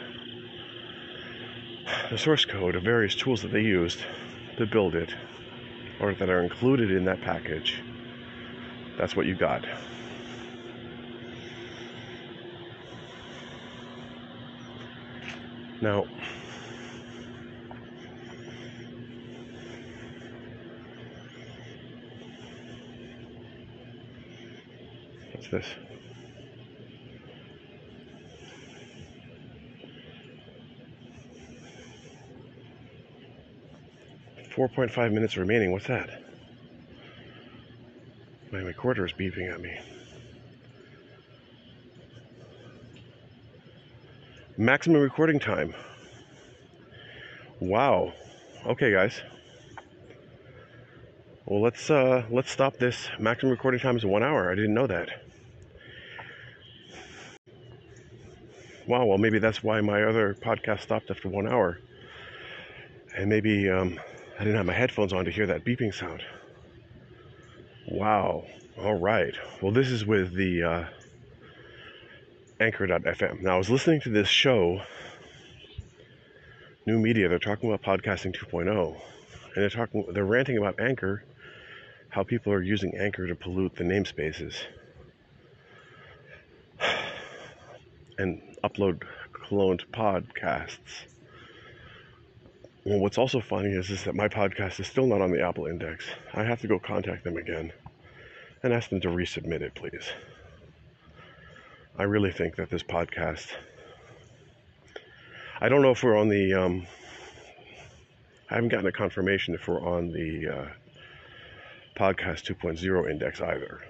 the source code of various tools that they used to build it or that are included in that package that's what you got. Now this? Four point five minutes remaining. What's that? My recorder is beeping at me. Maximum recording time. Wow. Okay, guys. Well, let's uh, let's stop this. Maximum recording time is one hour. I didn't know that. Wow. Well, maybe that's why my other podcast stopped after one hour, and maybe um, I didn't have my headphones on to hear that beeping sound. Wow. All right. Well, this is with the uh, Anchor.fm. Now, I was listening to this show, New Media. They're talking about podcasting 2.0, and they're talking, they're ranting about Anchor, how people are using Anchor to pollute the namespaces and upload cloned podcasts. Well, what's also funny is, is that my podcast is still not on the Apple Index. I have to go contact them again and ask them to resubmit it, please. I really think that this podcast, I don't know if we're on the, um, I haven't gotten a confirmation if we're on the uh, podcast 2.0 index either.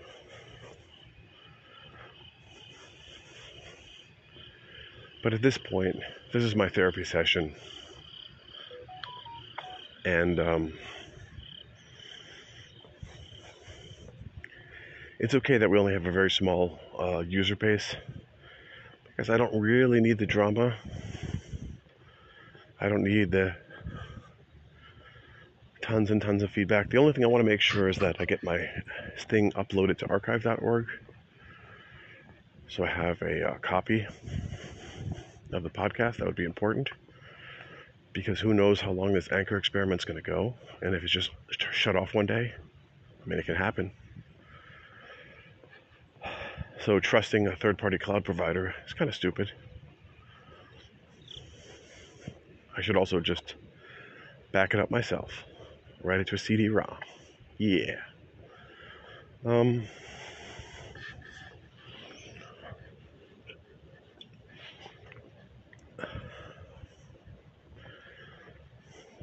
But at this point, this is my therapy session. And um, it's okay that we only have a very small uh, user base because I don't really need the drama. I don't need the tons and tons of feedback. The only thing I want to make sure is that I get my thing uploaded to archive.org so I have a uh, copy of the podcast. That would be important because who knows how long this anchor experiment's going to go and if it's just shut off one day. I mean, it can happen. So trusting a third-party cloud provider is kind of stupid. I should also just back it up myself. Write it to a CD-ROM. Yeah. Um,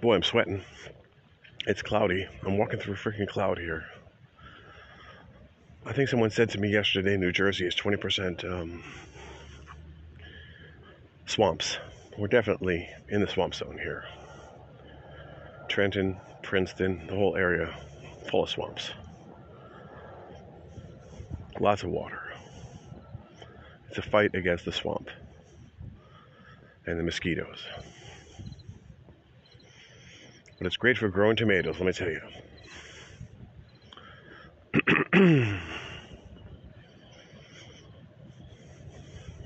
boy, I'm sweating. It's cloudy. I'm walking through a freaking cloud here. I think someone said to me yesterday New Jersey is 20% um, swamps. We're definitely in the swamp zone here. Trenton, Princeton, the whole area full of swamps. Lots of water. It's a fight against the swamp and the mosquitoes. But it's great for growing tomatoes, let me tell you. [CLEARS THROAT]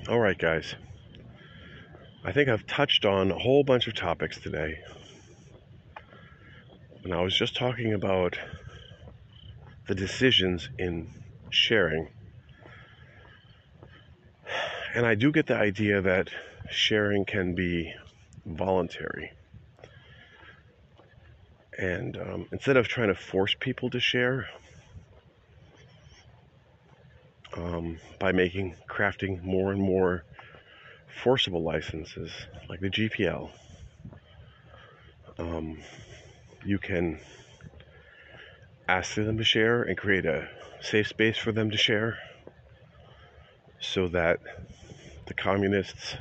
All right, guys. I think I've touched on a whole bunch of topics today. And I was just talking about the decisions in sharing. And I do get the idea that sharing can be voluntary. And um, instead of trying to force people to share, um, by making crafting more and more forcible licenses like the GPL. Um, you can ask them to share and create a safe space for them to share so that the communists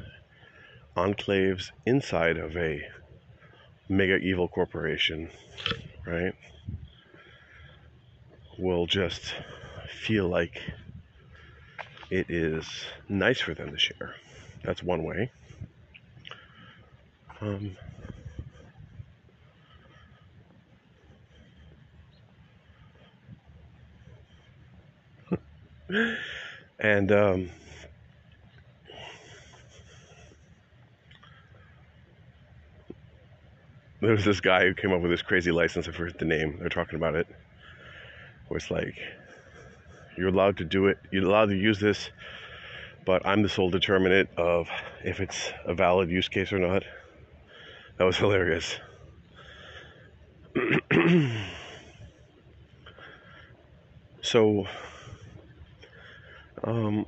enclaves inside of a mega evil corporation, right, will just feel like it is nice for them to share. That's one way. Um, [LAUGHS] and um, there was this guy who came up with this crazy license. I forget the name. They're talking about it. Where it's like you're allowed to do it. You're allowed to use this, but I'm the sole determinant of if it's a valid use case or not. That was hilarious. [CLEARS THROAT] so, Um,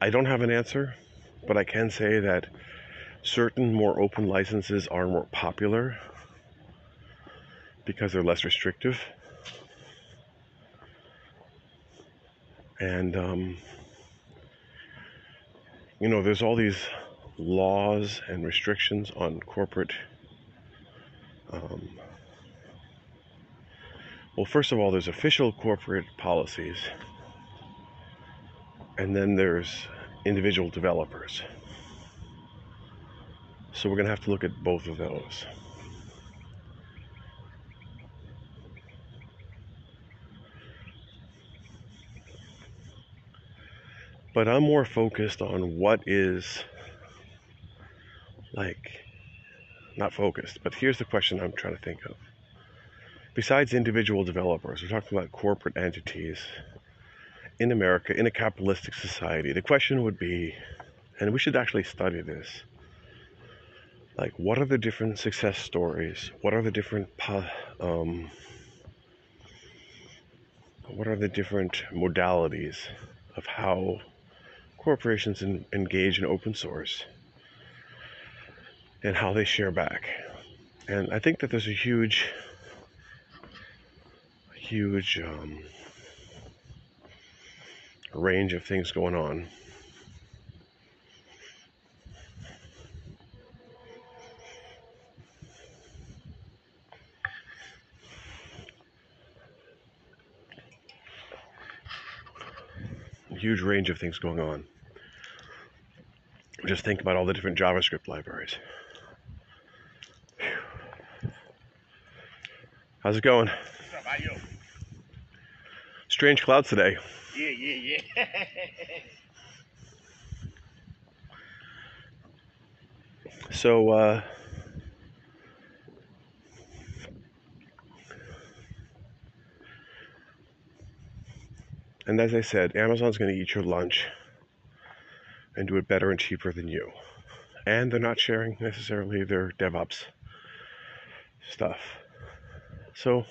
I don't have an answer, but I can say that certain more open licenses are more popular because they're less restrictive. And, um, you know, there's all these laws and restrictions on corporate. Um, well, first of all, there's official corporate policies, and then there's individual developers. So we're going to have to look at both of those. But I'm more focused on what is like, not focused, but here's the question I'm trying to think of. Besides individual developers, we're talking about corporate entities in America, in a capitalistic society. The question would be, and we should actually study this like what are the different success stories? What are the different um, what are the different modalities of how corporations in, engage in open source and how they share back? And i think that there's a huge huge um, range of things going on huge range of things going on. Just think about all the different JavaScript libraries. Whew. How's it going? How about you? Strange clouds today. Yeah, yeah, yeah. [LAUGHS] so, uh, And as I said, Amazon's going to eat your lunch and do it better and cheaper than you. And they're not sharing necessarily their DevOps stuff. So,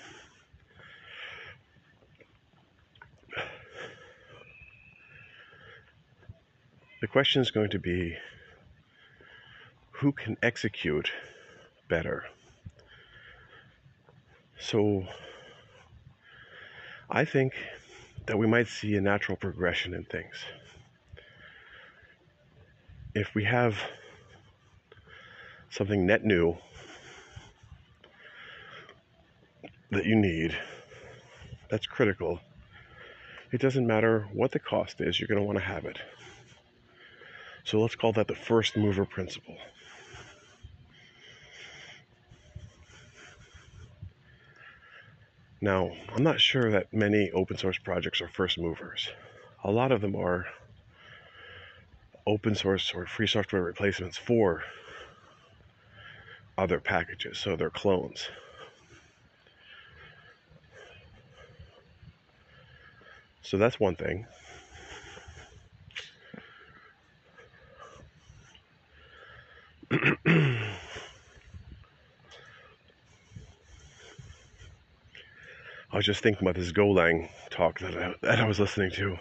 the question is going to be who can execute better? So, I think that we might see a natural progression in things. If we have something net new that you need, that's critical. It doesn't matter what the cost is, you're going to want to have it. So let's call that the first mover principle. Now, I'm not sure that many open source projects are first movers. A lot of them are open source or free software replacements for other packages, so they're clones. So that's one thing. [CLEARS THROAT] I was just thinking about this Golang talk that I, that I was listening to.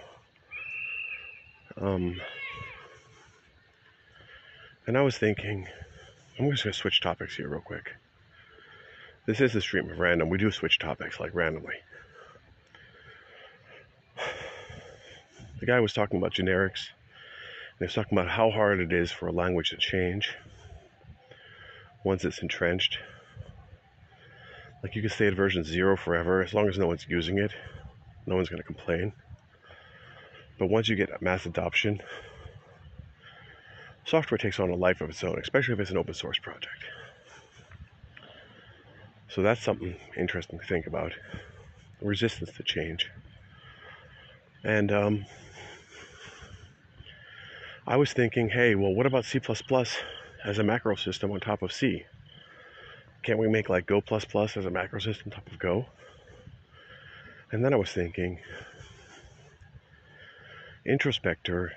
Um, and I was thinking, I'm just going to switch topics here real quick. This is a stream of random. We do switch topics like randomly. The guy was talking about generics, and he was talking about how hard it is for a language to change once it's entrenched like you can stay at version zero forever as long as no one's using it. No one's going to complain. But once you get mass adoption, software takes on a life of its own, especially if it's an open source project. So that's something interesting to think about. Resistance to change. And um, I was thinking, hey, well, what about C as a macro system on top of C? can't we make like Go Plus Plus as a macro system type of Go? And then I was thinking, Introspector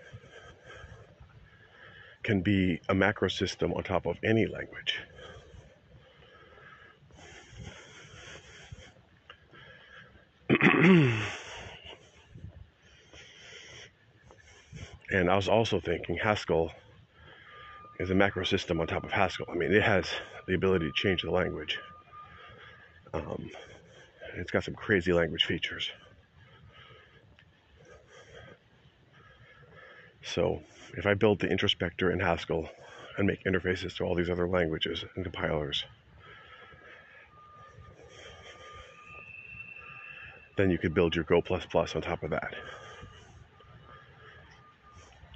can be a macro system on top of any language. [CLEARS THROAT] and I was also thinking Haskell is a macro system on top of Haskell. I mean, it has the ability to change the language. Um, it's got some crazy language features. So if I build the introspector in Haskell and make interfaces to all these other languages and compilers, then you could build your Go++ on top of that.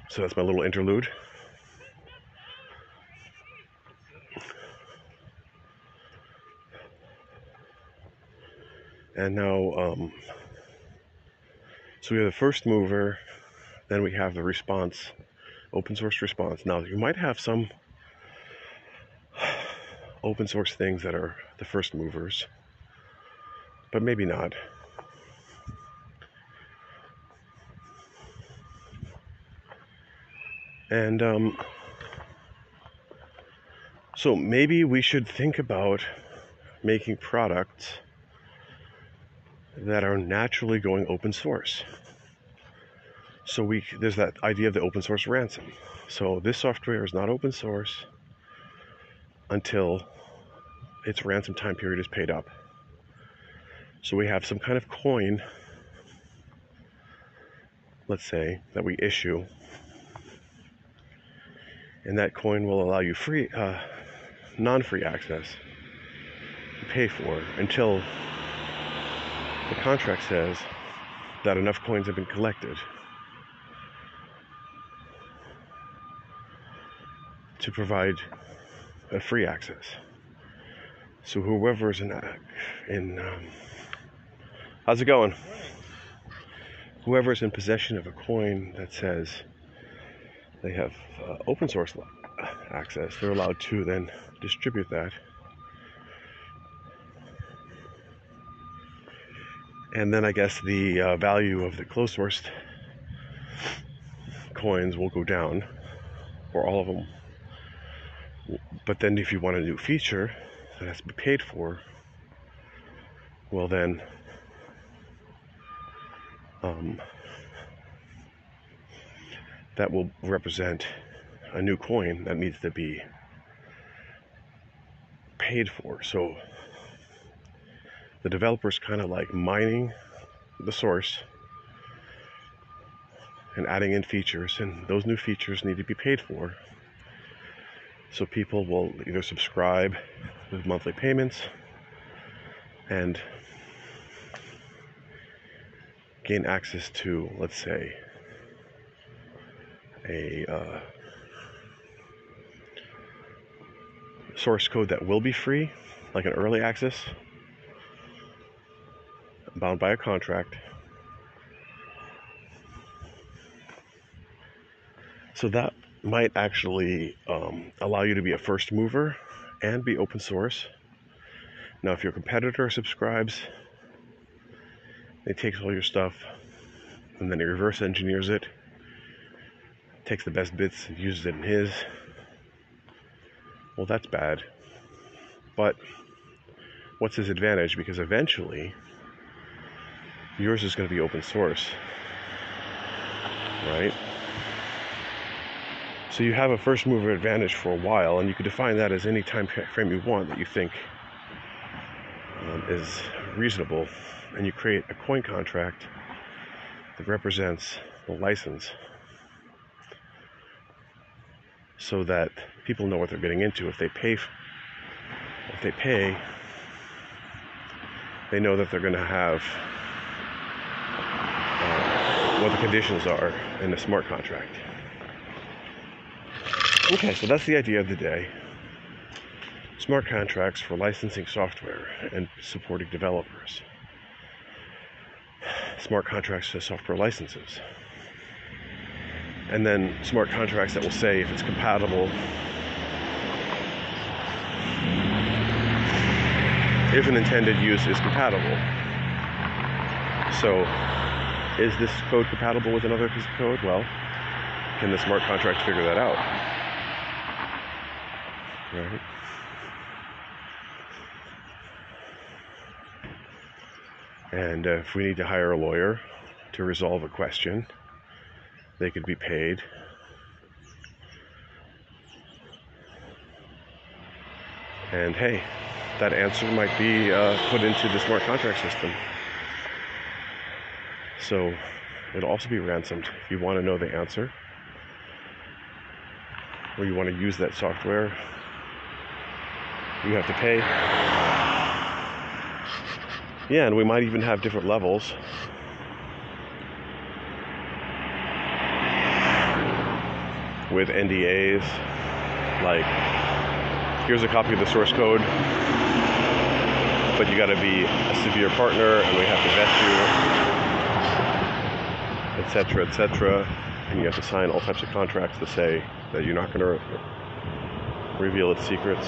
So that's my little interlude. And now, um, so we have the first mover, then we have the response, open source response. Now, you might have some open source things that are the first movers, but maybe not. And um, so maybe we should think about making products that are naturally going open source. So we there's that idea of the open source ransom. So this software is not open source until its ransom time period is paid up. So we have some kind of coin, let's say, that we issue, and that coin will allow you free, uh, non-free access to pay for until the contract says that enough coins have been collected to provide a free access. So whoever's in in um, how's it going? Whoever's in possession of a coin that says they have uh, open source access, they're allowed to then distribute that and then I guess the uh, value of the closed sourced coins will go down, or all of them. But then, if you want a new feature that has to be paid for, well, then um, that will represent a new coin that needs to be paid for. So the developer's kind of like mining the source and adding in features, and those new features need to be paid for. So people will either subscribe with monthly payments and gain access to, let's say, a uh, source code that will be free, like an early access bound by a contract. So that might actually um, allow you to be a first mover and be open source. Now, if your competitor subscribes, he takes all your stuff and then he reverse engineers it, takes the best bits and uses it in his. Well, that's bad. But what's his advantage? Because eventually, yours is going to be open source, right? So you have a first mover advantage for a while, and you can define that as any time frame you want that you think um, is reasonable, and you create a coin contract that represents the license so that people know what they're getting into. If they pay, if they pay, they know that they're going to have what the conditions are in the smart contract. Okay, so that's the idea of the day. Smart contracts for licensing software and supporting developers. Smart contracts for software licenses. And then smart contracts that will say if it's compatible if an intended use is compatible. So is this code compatible with another piece of code? Well, can the smart contract figure that out? Right? And uh, if we need to hire a lawyer to resolve a question, they could be paid. And hey, that answer might be uh, put into the smart contract system. So it'll also be ransomed if you want to know the answer or you want to use that software. You have to pay. Yeah, and we might even have different levels. With NDAs, like here's a copy of the source code, but you got to be a severe partner, and we have to vet you, etc., etc. And you have to sign all types of contracts to say that you're not going to reveal its secrets.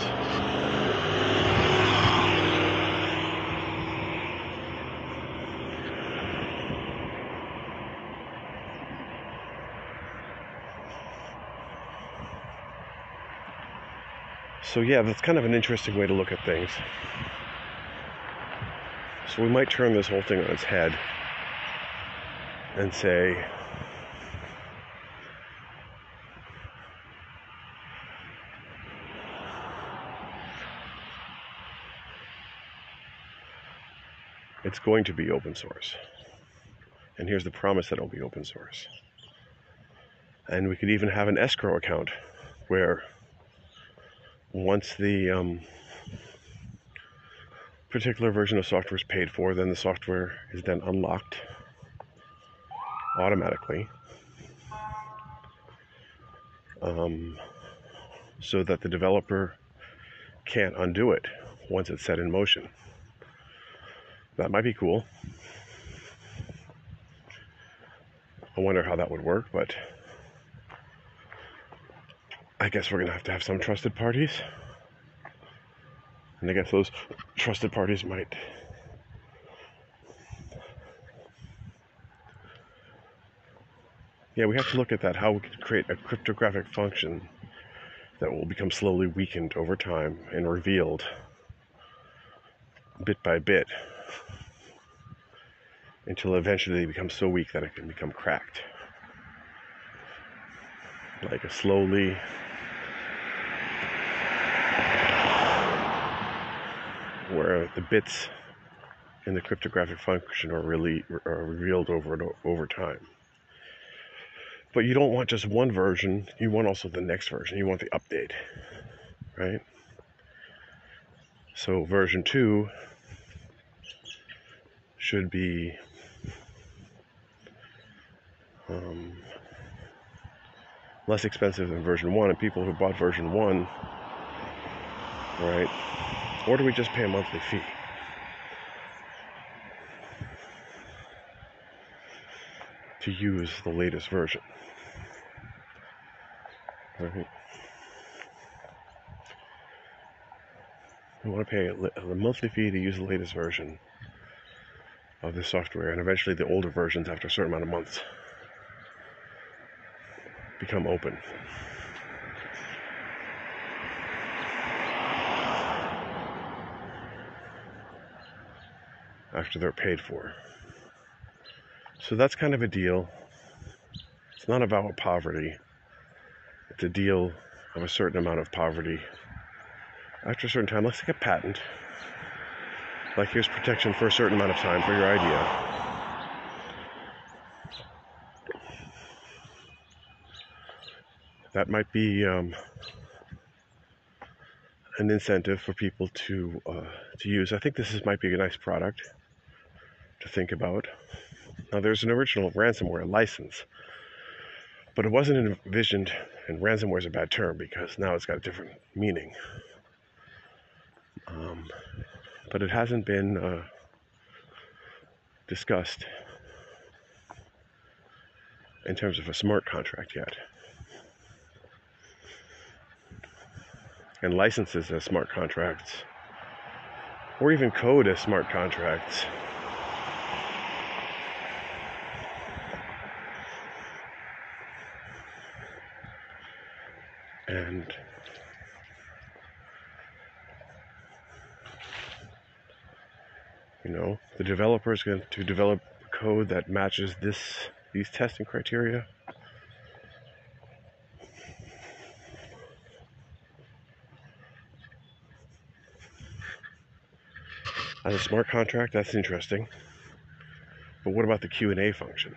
So, yeah, that's kind of an interesting way to look at things. So, we might turn this whole thing on its head and say, it's going to be open source. And here's the promise that it'll be open source. And we could even have an escrow account where once the um, particular version of software is paid for, then the software is then unlocked automatically um, so that the developer can't undo it once it's set in motion. That might be cool. I wonder how that would work, but I guess we're going to have to have some trusted parties. And I guess those trusted parties might Yeah, we have to look at that how we could create a cryptographic function that will become slowly weakened over time and revealed bit by bit until eventually they become so weak that it can become cracked. Like a slowly where the bits in the cryptographic function are really are revealed over over time. But you don't want just one version, you want also the next version. You want the update, right? So version 2 should be um, less expensive than version 1 and people who bought version 1 right or do we just pay a monthly fee? To use the latest version. Right? We want to pay a, monthly fee to use the latest version of the software, and eventually the older versions, after a certain amount of months, become open. after they're paid for. So that's kind of a deal. It's not about poverty, it's a deal of a certain amount of poverty. After a certain time, let's take a patent. Like here's protection for a certain amount of time for your idea. That might be um, an incentive for people to uh, to use. I think this is, might be a nice product to think about. Now, there's an original ransomware license, but it wasn't envisioned, and ransomware is a bad term because now it's got a different meaning. Um, but it hasn't been uh, discussed in terms of a smart contract yet. And licenses as smart contracts, or even code as smart contracts, developer is going to develop code that matches this these testing criteria. As a smart contract, that's interesting. But what about the Q&A function?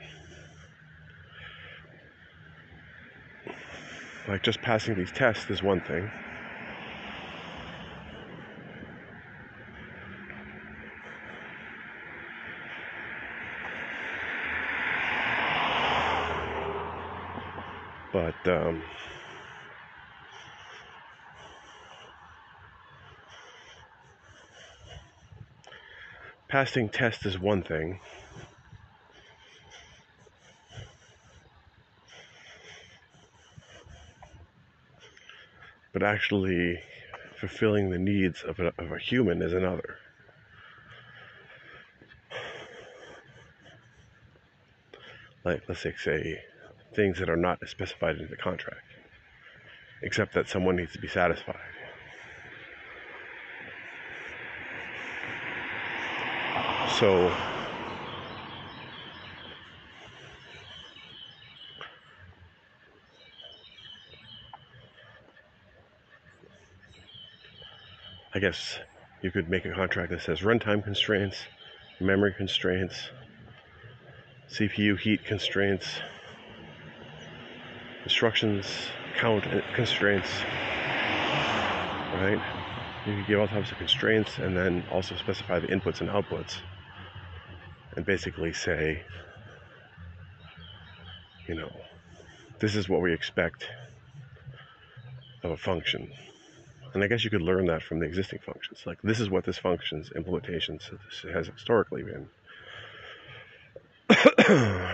Like just passing these tests is one thing. Um, passing tests is one thing. But actually fulfilling the needs of a, of a human is another. Like, let's say, say things that are not specified in the contract, except that someone needs to be satisfied. So, I guess you could make a contract that says runtime constraints, memory constraints, CPU heat constraints, instructions count constraints, right? You can give all types of constraints and then also specify the inputs and outputs and basically say, you know, this is what we expect of a function. And I guess you could learn that from the existing functions. Like, this is what this function's implementation has historically been.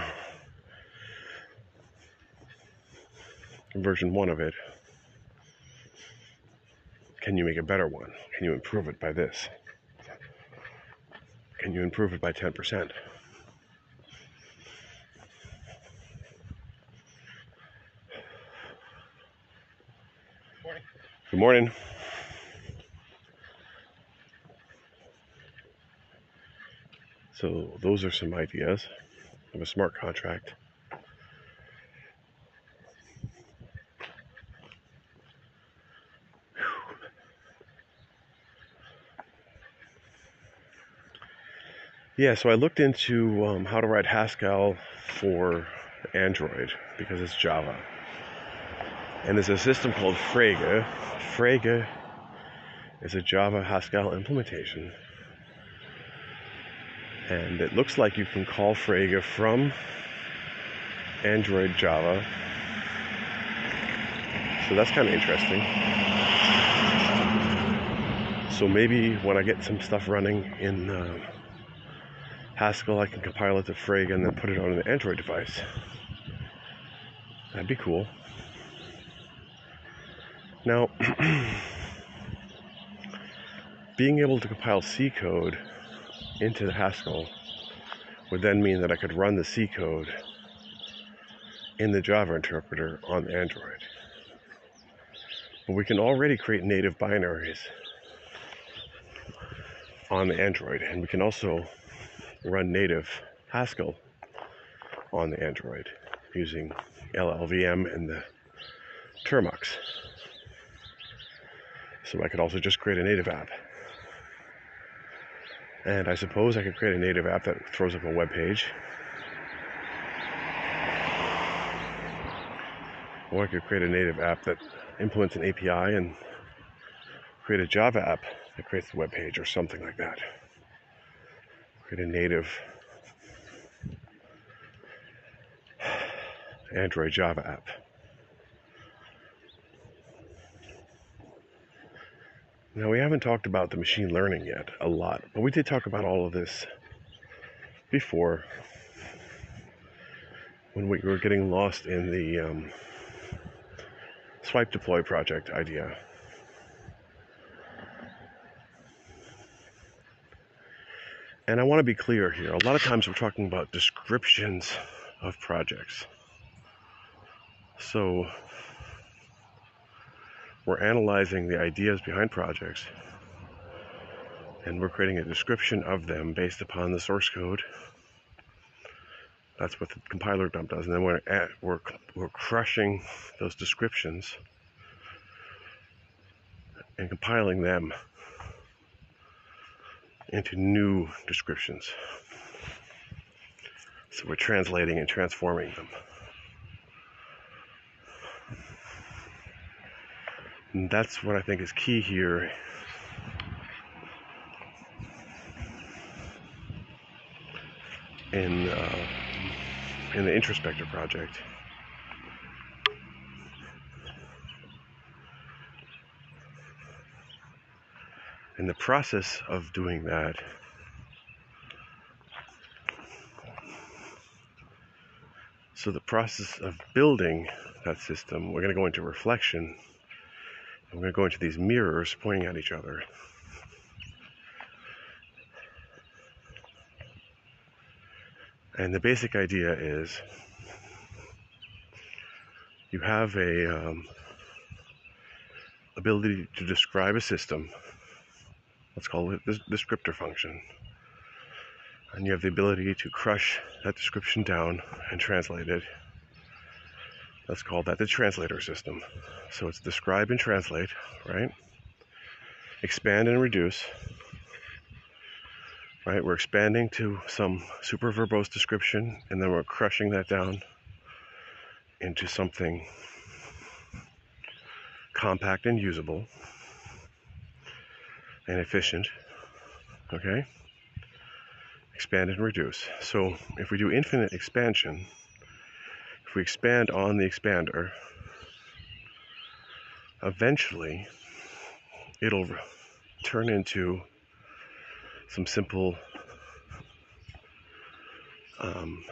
[COUGHS] [COUGHS] version one of it. Can you make a better one? Can you improve it by this? Can you improve it by 10%? Morning. Good morning. So, those are some ideas of a smart contract. Yeah, so I looked into um, how to write Haskell for Android because it's Java. And there's a system called Frege. Frege is a Java Haskell implementation. And it looks like you can call Frege from Android Java. So that's kind of interesting. So maybe when I get some stuff running in. Uh, Haskell, I can compile it to Frege and then put it on an Android device. That'd be cool. Now, [CLEARS THROAT] being able to compile C code into Haskell would then mean that I could run the C code in the Java interpreter on Android. But we can already create native binaries on Android, and we can also run native Haskell on the Android using LLVM and the Termux. So I could also just create a native app. And I suppose I could create a native app that throws up a web page. Or I could create a native app that implements an API and create a Java app that creates the web page or something like that create a native Android Java app. Now, we haven't talked about the machine learning yet a lot, but we did talk about all of this before when we were getting lost in the um, swipe deploy project idea. And I want to be clear here. A lot of times we're talking about descriptions of projects. So we're analyzing the ideas behind projects and we're creating a description of them based upon the source code. That's what the compiler dump does. And then we're, at, we're, we're crushing those descriptions and compiling them into new descriptions. So we're translating and transforming them. And that's what I think is key here. In uh, in the introspector project. In the process of doing that, so the process of building that system, we're going to go into reflection. And we're going to go into these mirrors pointing at each other. And the basic idea is you have a um, ability to describe a system let's call it the descriptor function. And you have the ability to crush that description down and translate it. Let's call that the translator system. So it's describe and translate, right? Expand and reduce, right? We're expanding to some super verbose description and then we're crushing that down into something compact and usable and efficient. Okay? Expand and reduce. So if we do infinite expansion, if we expand on the expander, eventually it'll turn into some simple um,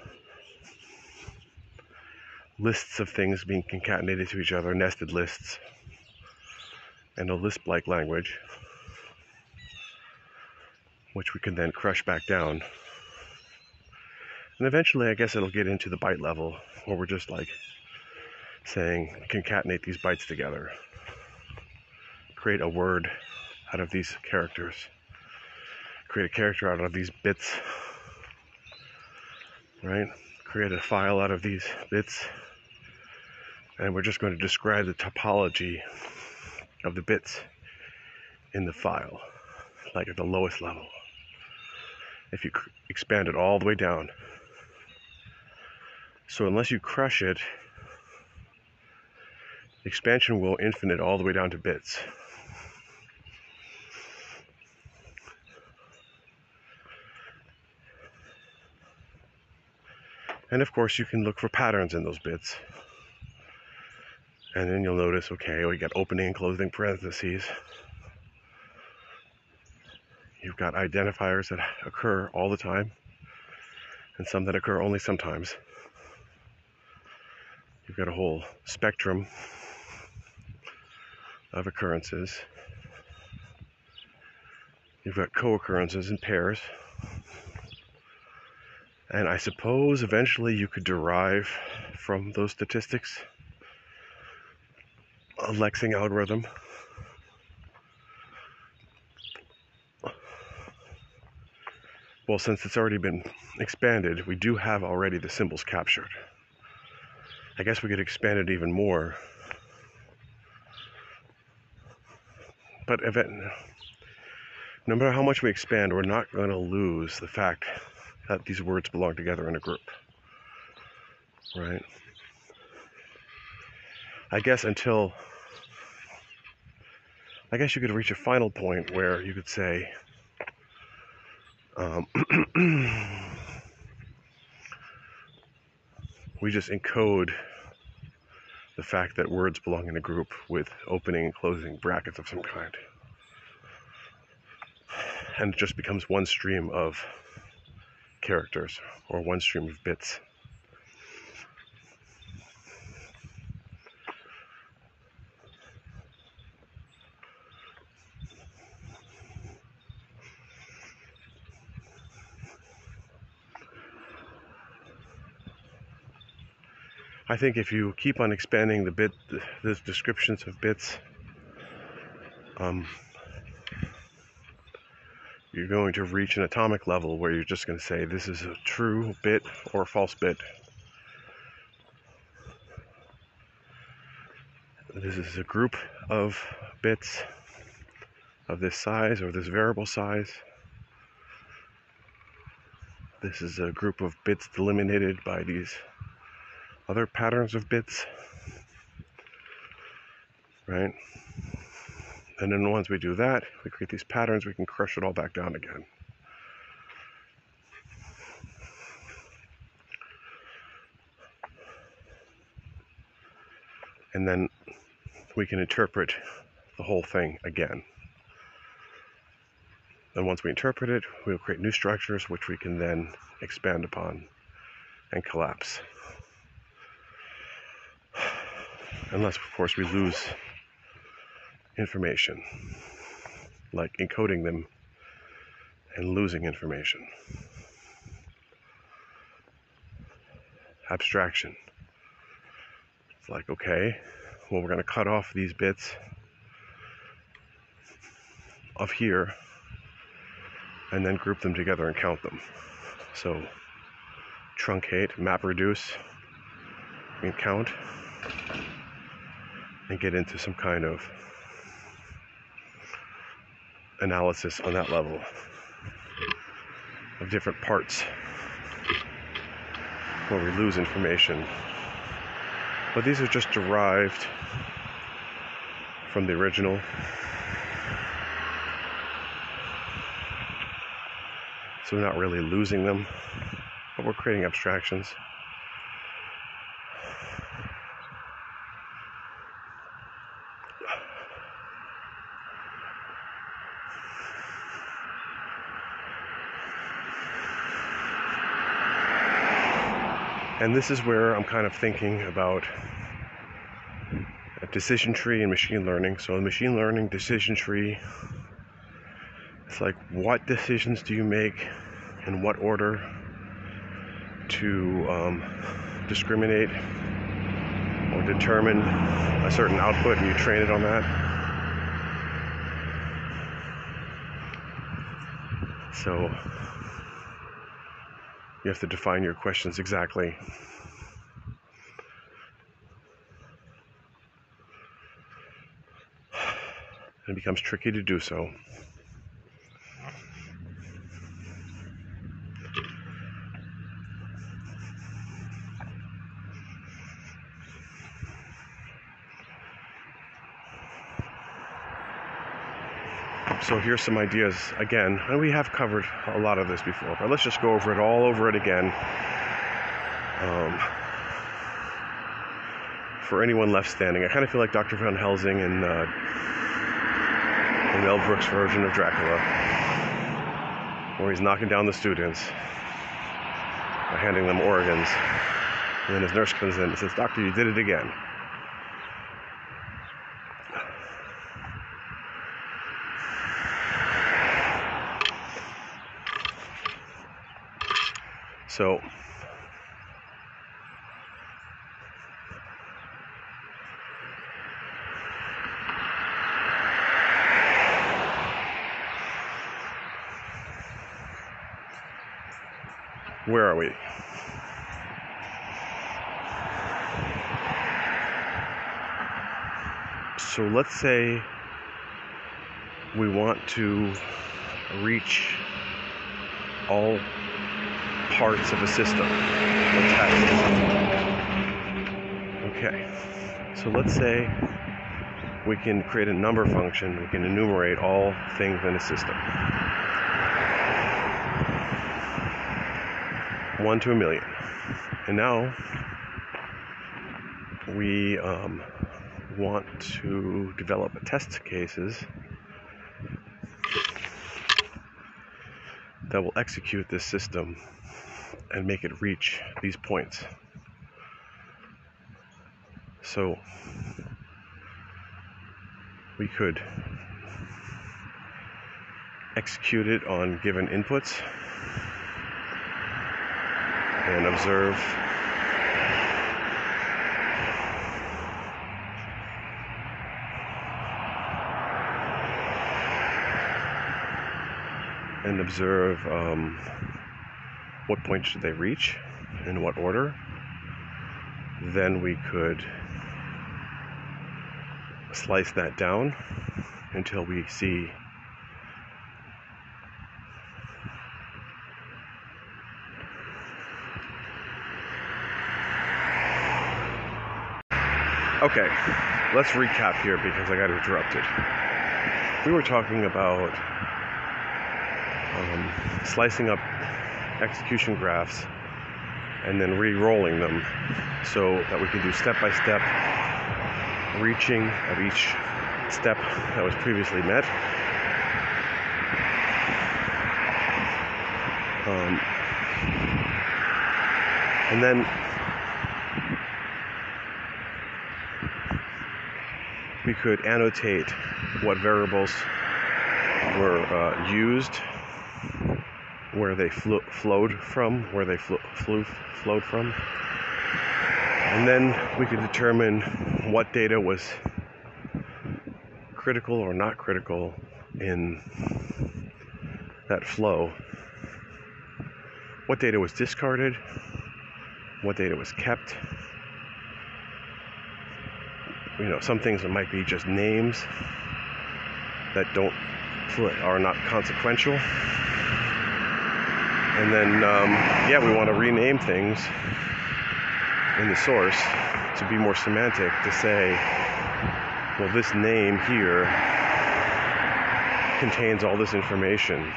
lists of things being concatenated to each other, nested lists, and a Lisp like language which we can then crush back down. And eventually, I guess it'll get into the byte level where we're just like saying, concatenate these bytes together, create a word out of these characters, create a character out of these bits, right? Create a file out of these bits, and we're just going to describe the topology of the bits in the file, like at the lowest level if you expand it all the way down. So unless you crush it, expansion will infinite all the way down to bits. And of course, you can look for patterns in those bits. And then you'll notice, okay, we got opening and closing parentheses. You've got identifiers that [LAUGHS] occur all the time and some that occur only sometimes. You've got a whole spectrum of occurrences. You've got co occurrences in pairs. And I suppose eventually you could derive from those statistics a Lexing algorithm Well, since it's already been expanded, we do have already the symbols captured. I guess we could expand it even more. But it, no matter how much we expand, we're not going to lose the fact that these words belong together in a group. Right? I guess until, I guess you could reach a final point where you could say, um, [CLEARS THROAT] we just encode the fact that words belong in a group with opening and closing brackets of some kind. And it just becomes one stream of characters or one stream of bits. I think if you keep on expanding the bit, the descriptions of bits, um, you're going to reach an atomic level where you're just going to say this is a true bit or a false bit. This is a group of bits of this size or this variable size. This is a group of bits delimited by these other patterns of bits. Right? And then once we do that, we create these patterns, we can crush it all back down again. And then we can interpret the whole thing again. And once we interpret it, we'll create new structures which we can then expand upon and collapse. Unless, of course, we lose information, like encoding them and losing information. Abstraction. It's like, okay, well, we're going to cut off these bits of here and then group them together and count them. So truncate, map reduce, and count, and get into some kind of analysis on that level of different parts where we lose information. But these are just derived from the original So we're not really losing them, but we're creating abstractions. And this is where I'm kind of thinking about a decision tree and machine learning. So, in machine learning, decision tree it's like, what decisions do you make in what order to um, discriminate or determine a certain output, and you train it on that. So you have to define your questions exactly. It becomes tricky to do so. So here's some ideas again, and we have covered a lot of this before, but let's just go over it all over it again. Um, for anyone left standing, I kind of feel like Dr. Van Helsing in, uh, in Mel Brooks' version of Dracula, where he's knocking down the students by handing them organs, and then his nurse comes in and says, "Doctor, you did it again." So where are we? So let's say we want to reach all parts of a system Okay, so let's say we can create a number function, we can enumerate all things in a system. One to a million. And now we um, want to develop test cases that will execute this system and make it reach these points. So we could execute it on given inputs and observe and observe um, what point should they reach, in what order. Then we could slice that down until we see okay, let's recap here because I got interrupted. We were talking about um, slicing up execution graphs and then re-rolling them so that we can do step-by-step reaching of each step that was previously met. Um, and then we could annotate what variables were uh, used, where they flo- flowed from, where they flew, flowed from. And then we could determine what data was critical or not critical in that flow. What data was discarded, what data was kept. You know, some things that might be just names that don't are not consequential. And then, um, yeah, we want to rename things in the source to be more semantic to say, well, this name here contains all this information.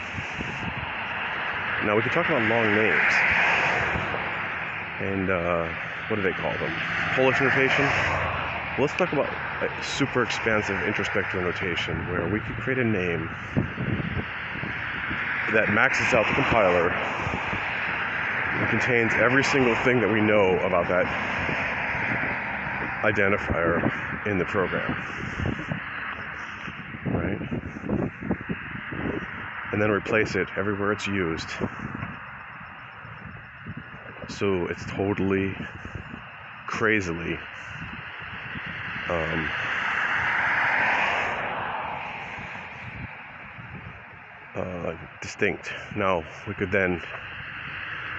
Now we can talk about long names. And uh, what do they call them? Polish notation? Let's talk about super expansive introspective notation where we could create a name that maxes out the compiler it contains every single thing that we know about that identifier in the program. Right? And then replace it everywhere it's used. So it's totally, crazily um, uh, distinct. Now, we could then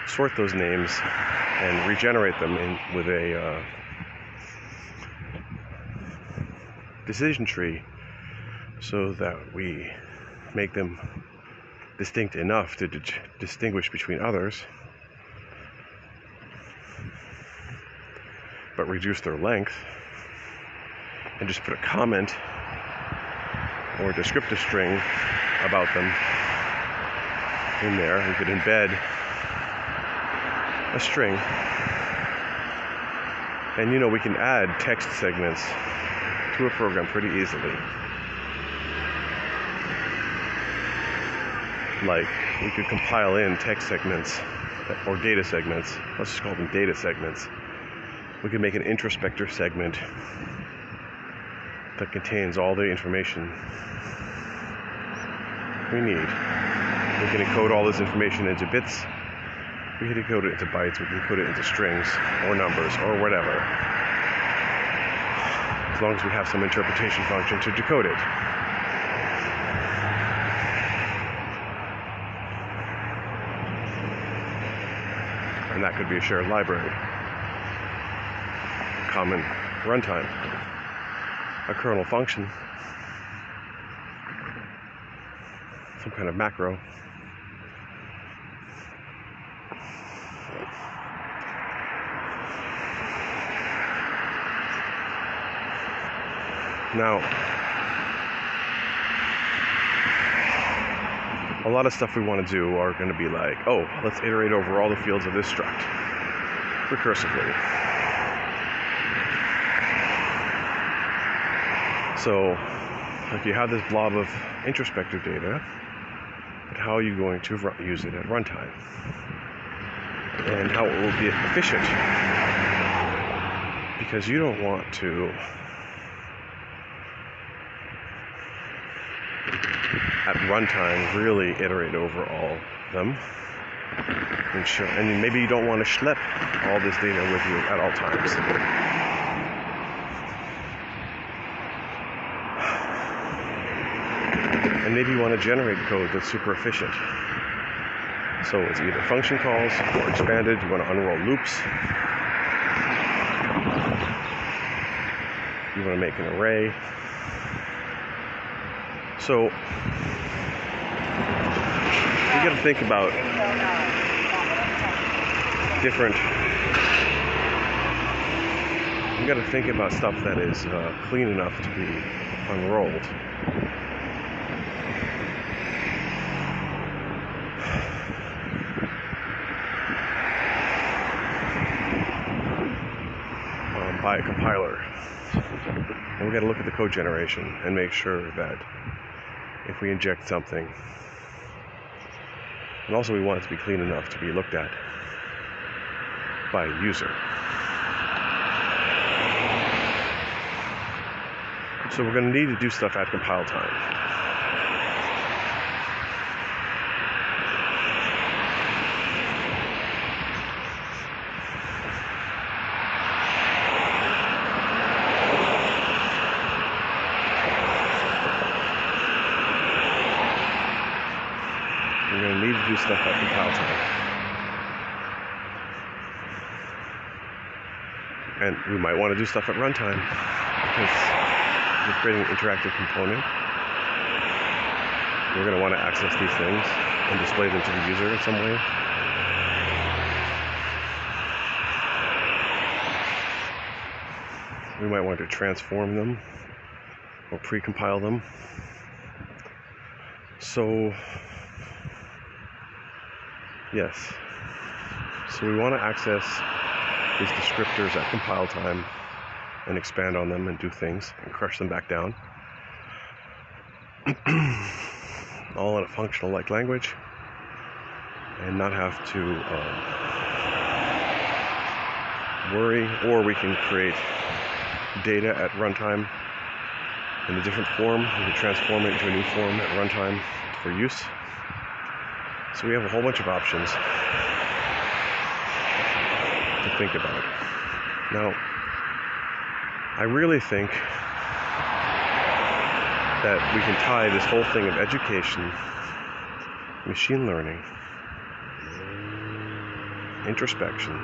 sort those names and regenerate them in, with a uh, decision tree so that we make them distinct enough to di- distinguish between others, but reduce their length and just put a comment or descriptive string about them in there. We could embed a string. And you know, we can add text segments to a program pretty easily. Like, we could compile in text segments or data segments. Let's just call them data segments. We could make an introspector segment that contains all the information we need. We can encode all this information into bits we can encode it into bytes, we can code it into strings or numbers or whatever. As long as we have some interpretation function to decode it. And that could be a shared library, common runtime, a kernel function, some kind of macro. Now, a lot of stuff we want to do are going to be like, oh, let's iterate over all the fields of this struct recursively. So, like you have this blob of introspective data, but how are you going to run, use it at runtime? And how it will be efficient? Because you don't want to at runtime really iterate over all them. And, and maybe you don't want to schlep all this data with you at all times. And maybe you want to generate code that's super efficient. So it's either function calls or expanded. You want to unroll loops. You want to make an array. So you got to think about different. You got to think about stuff that is uh, clean enough to be unrolled. Um, by a compiler. And we got to look at the code generation and make sure that if we inject something, and also we want it to be clean enough to be looked at by a user. So we're going to need to do stuff at compile time. We're going to need to do And we might want to do stuff at runtime because we're creating an interactive component. We're going to want to access these things and display them to the user in some way. We might want to transform them or pre-compile them. So Yes. So we want to access these descriptors at compile time and expand on them and do things and crush them back down. [CLEARS THROAT] All in a functional like language and not have to um, worry, or we can create data at runtime in a different form. We can transform it into a new form at runtime for use. So we have a whole bunch of options to think about. Now, I really think that we can tie this whole thing of education, machine learning, introspection,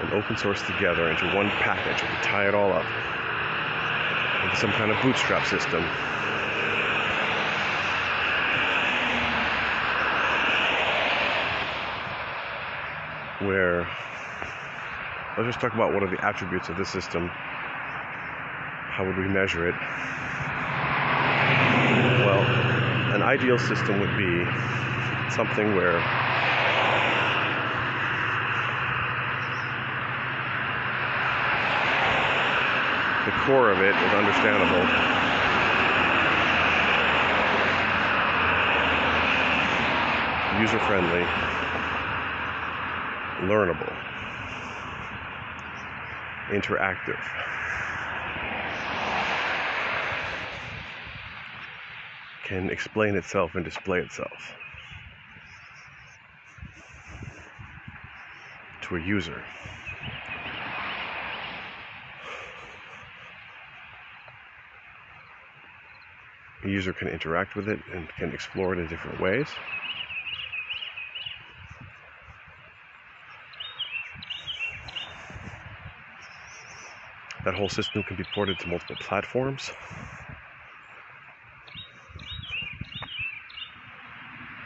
and open source together into one package. And tie it all up. Into some kind of bootstrap system where let's just talk about what are the attributes of the system. How would we measure it? Well, an ideal system would be something where the core of it is understandable. User friendly learnable, interactive. Can explain itself and display itself to a user. A user can interact with it and can explore it in different ways. That whole system can be ported to multiple platforms.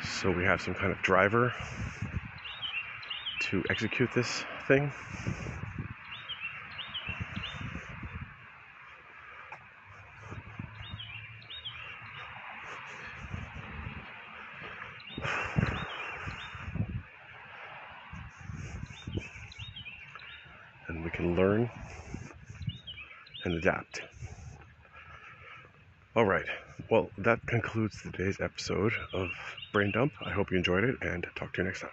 So we have some kind of driver to execute this thing. And we can learn and adapt. All right. Well, that concludes today's episode of Brain Dump. I hope you enjoyed it and talk to you next time.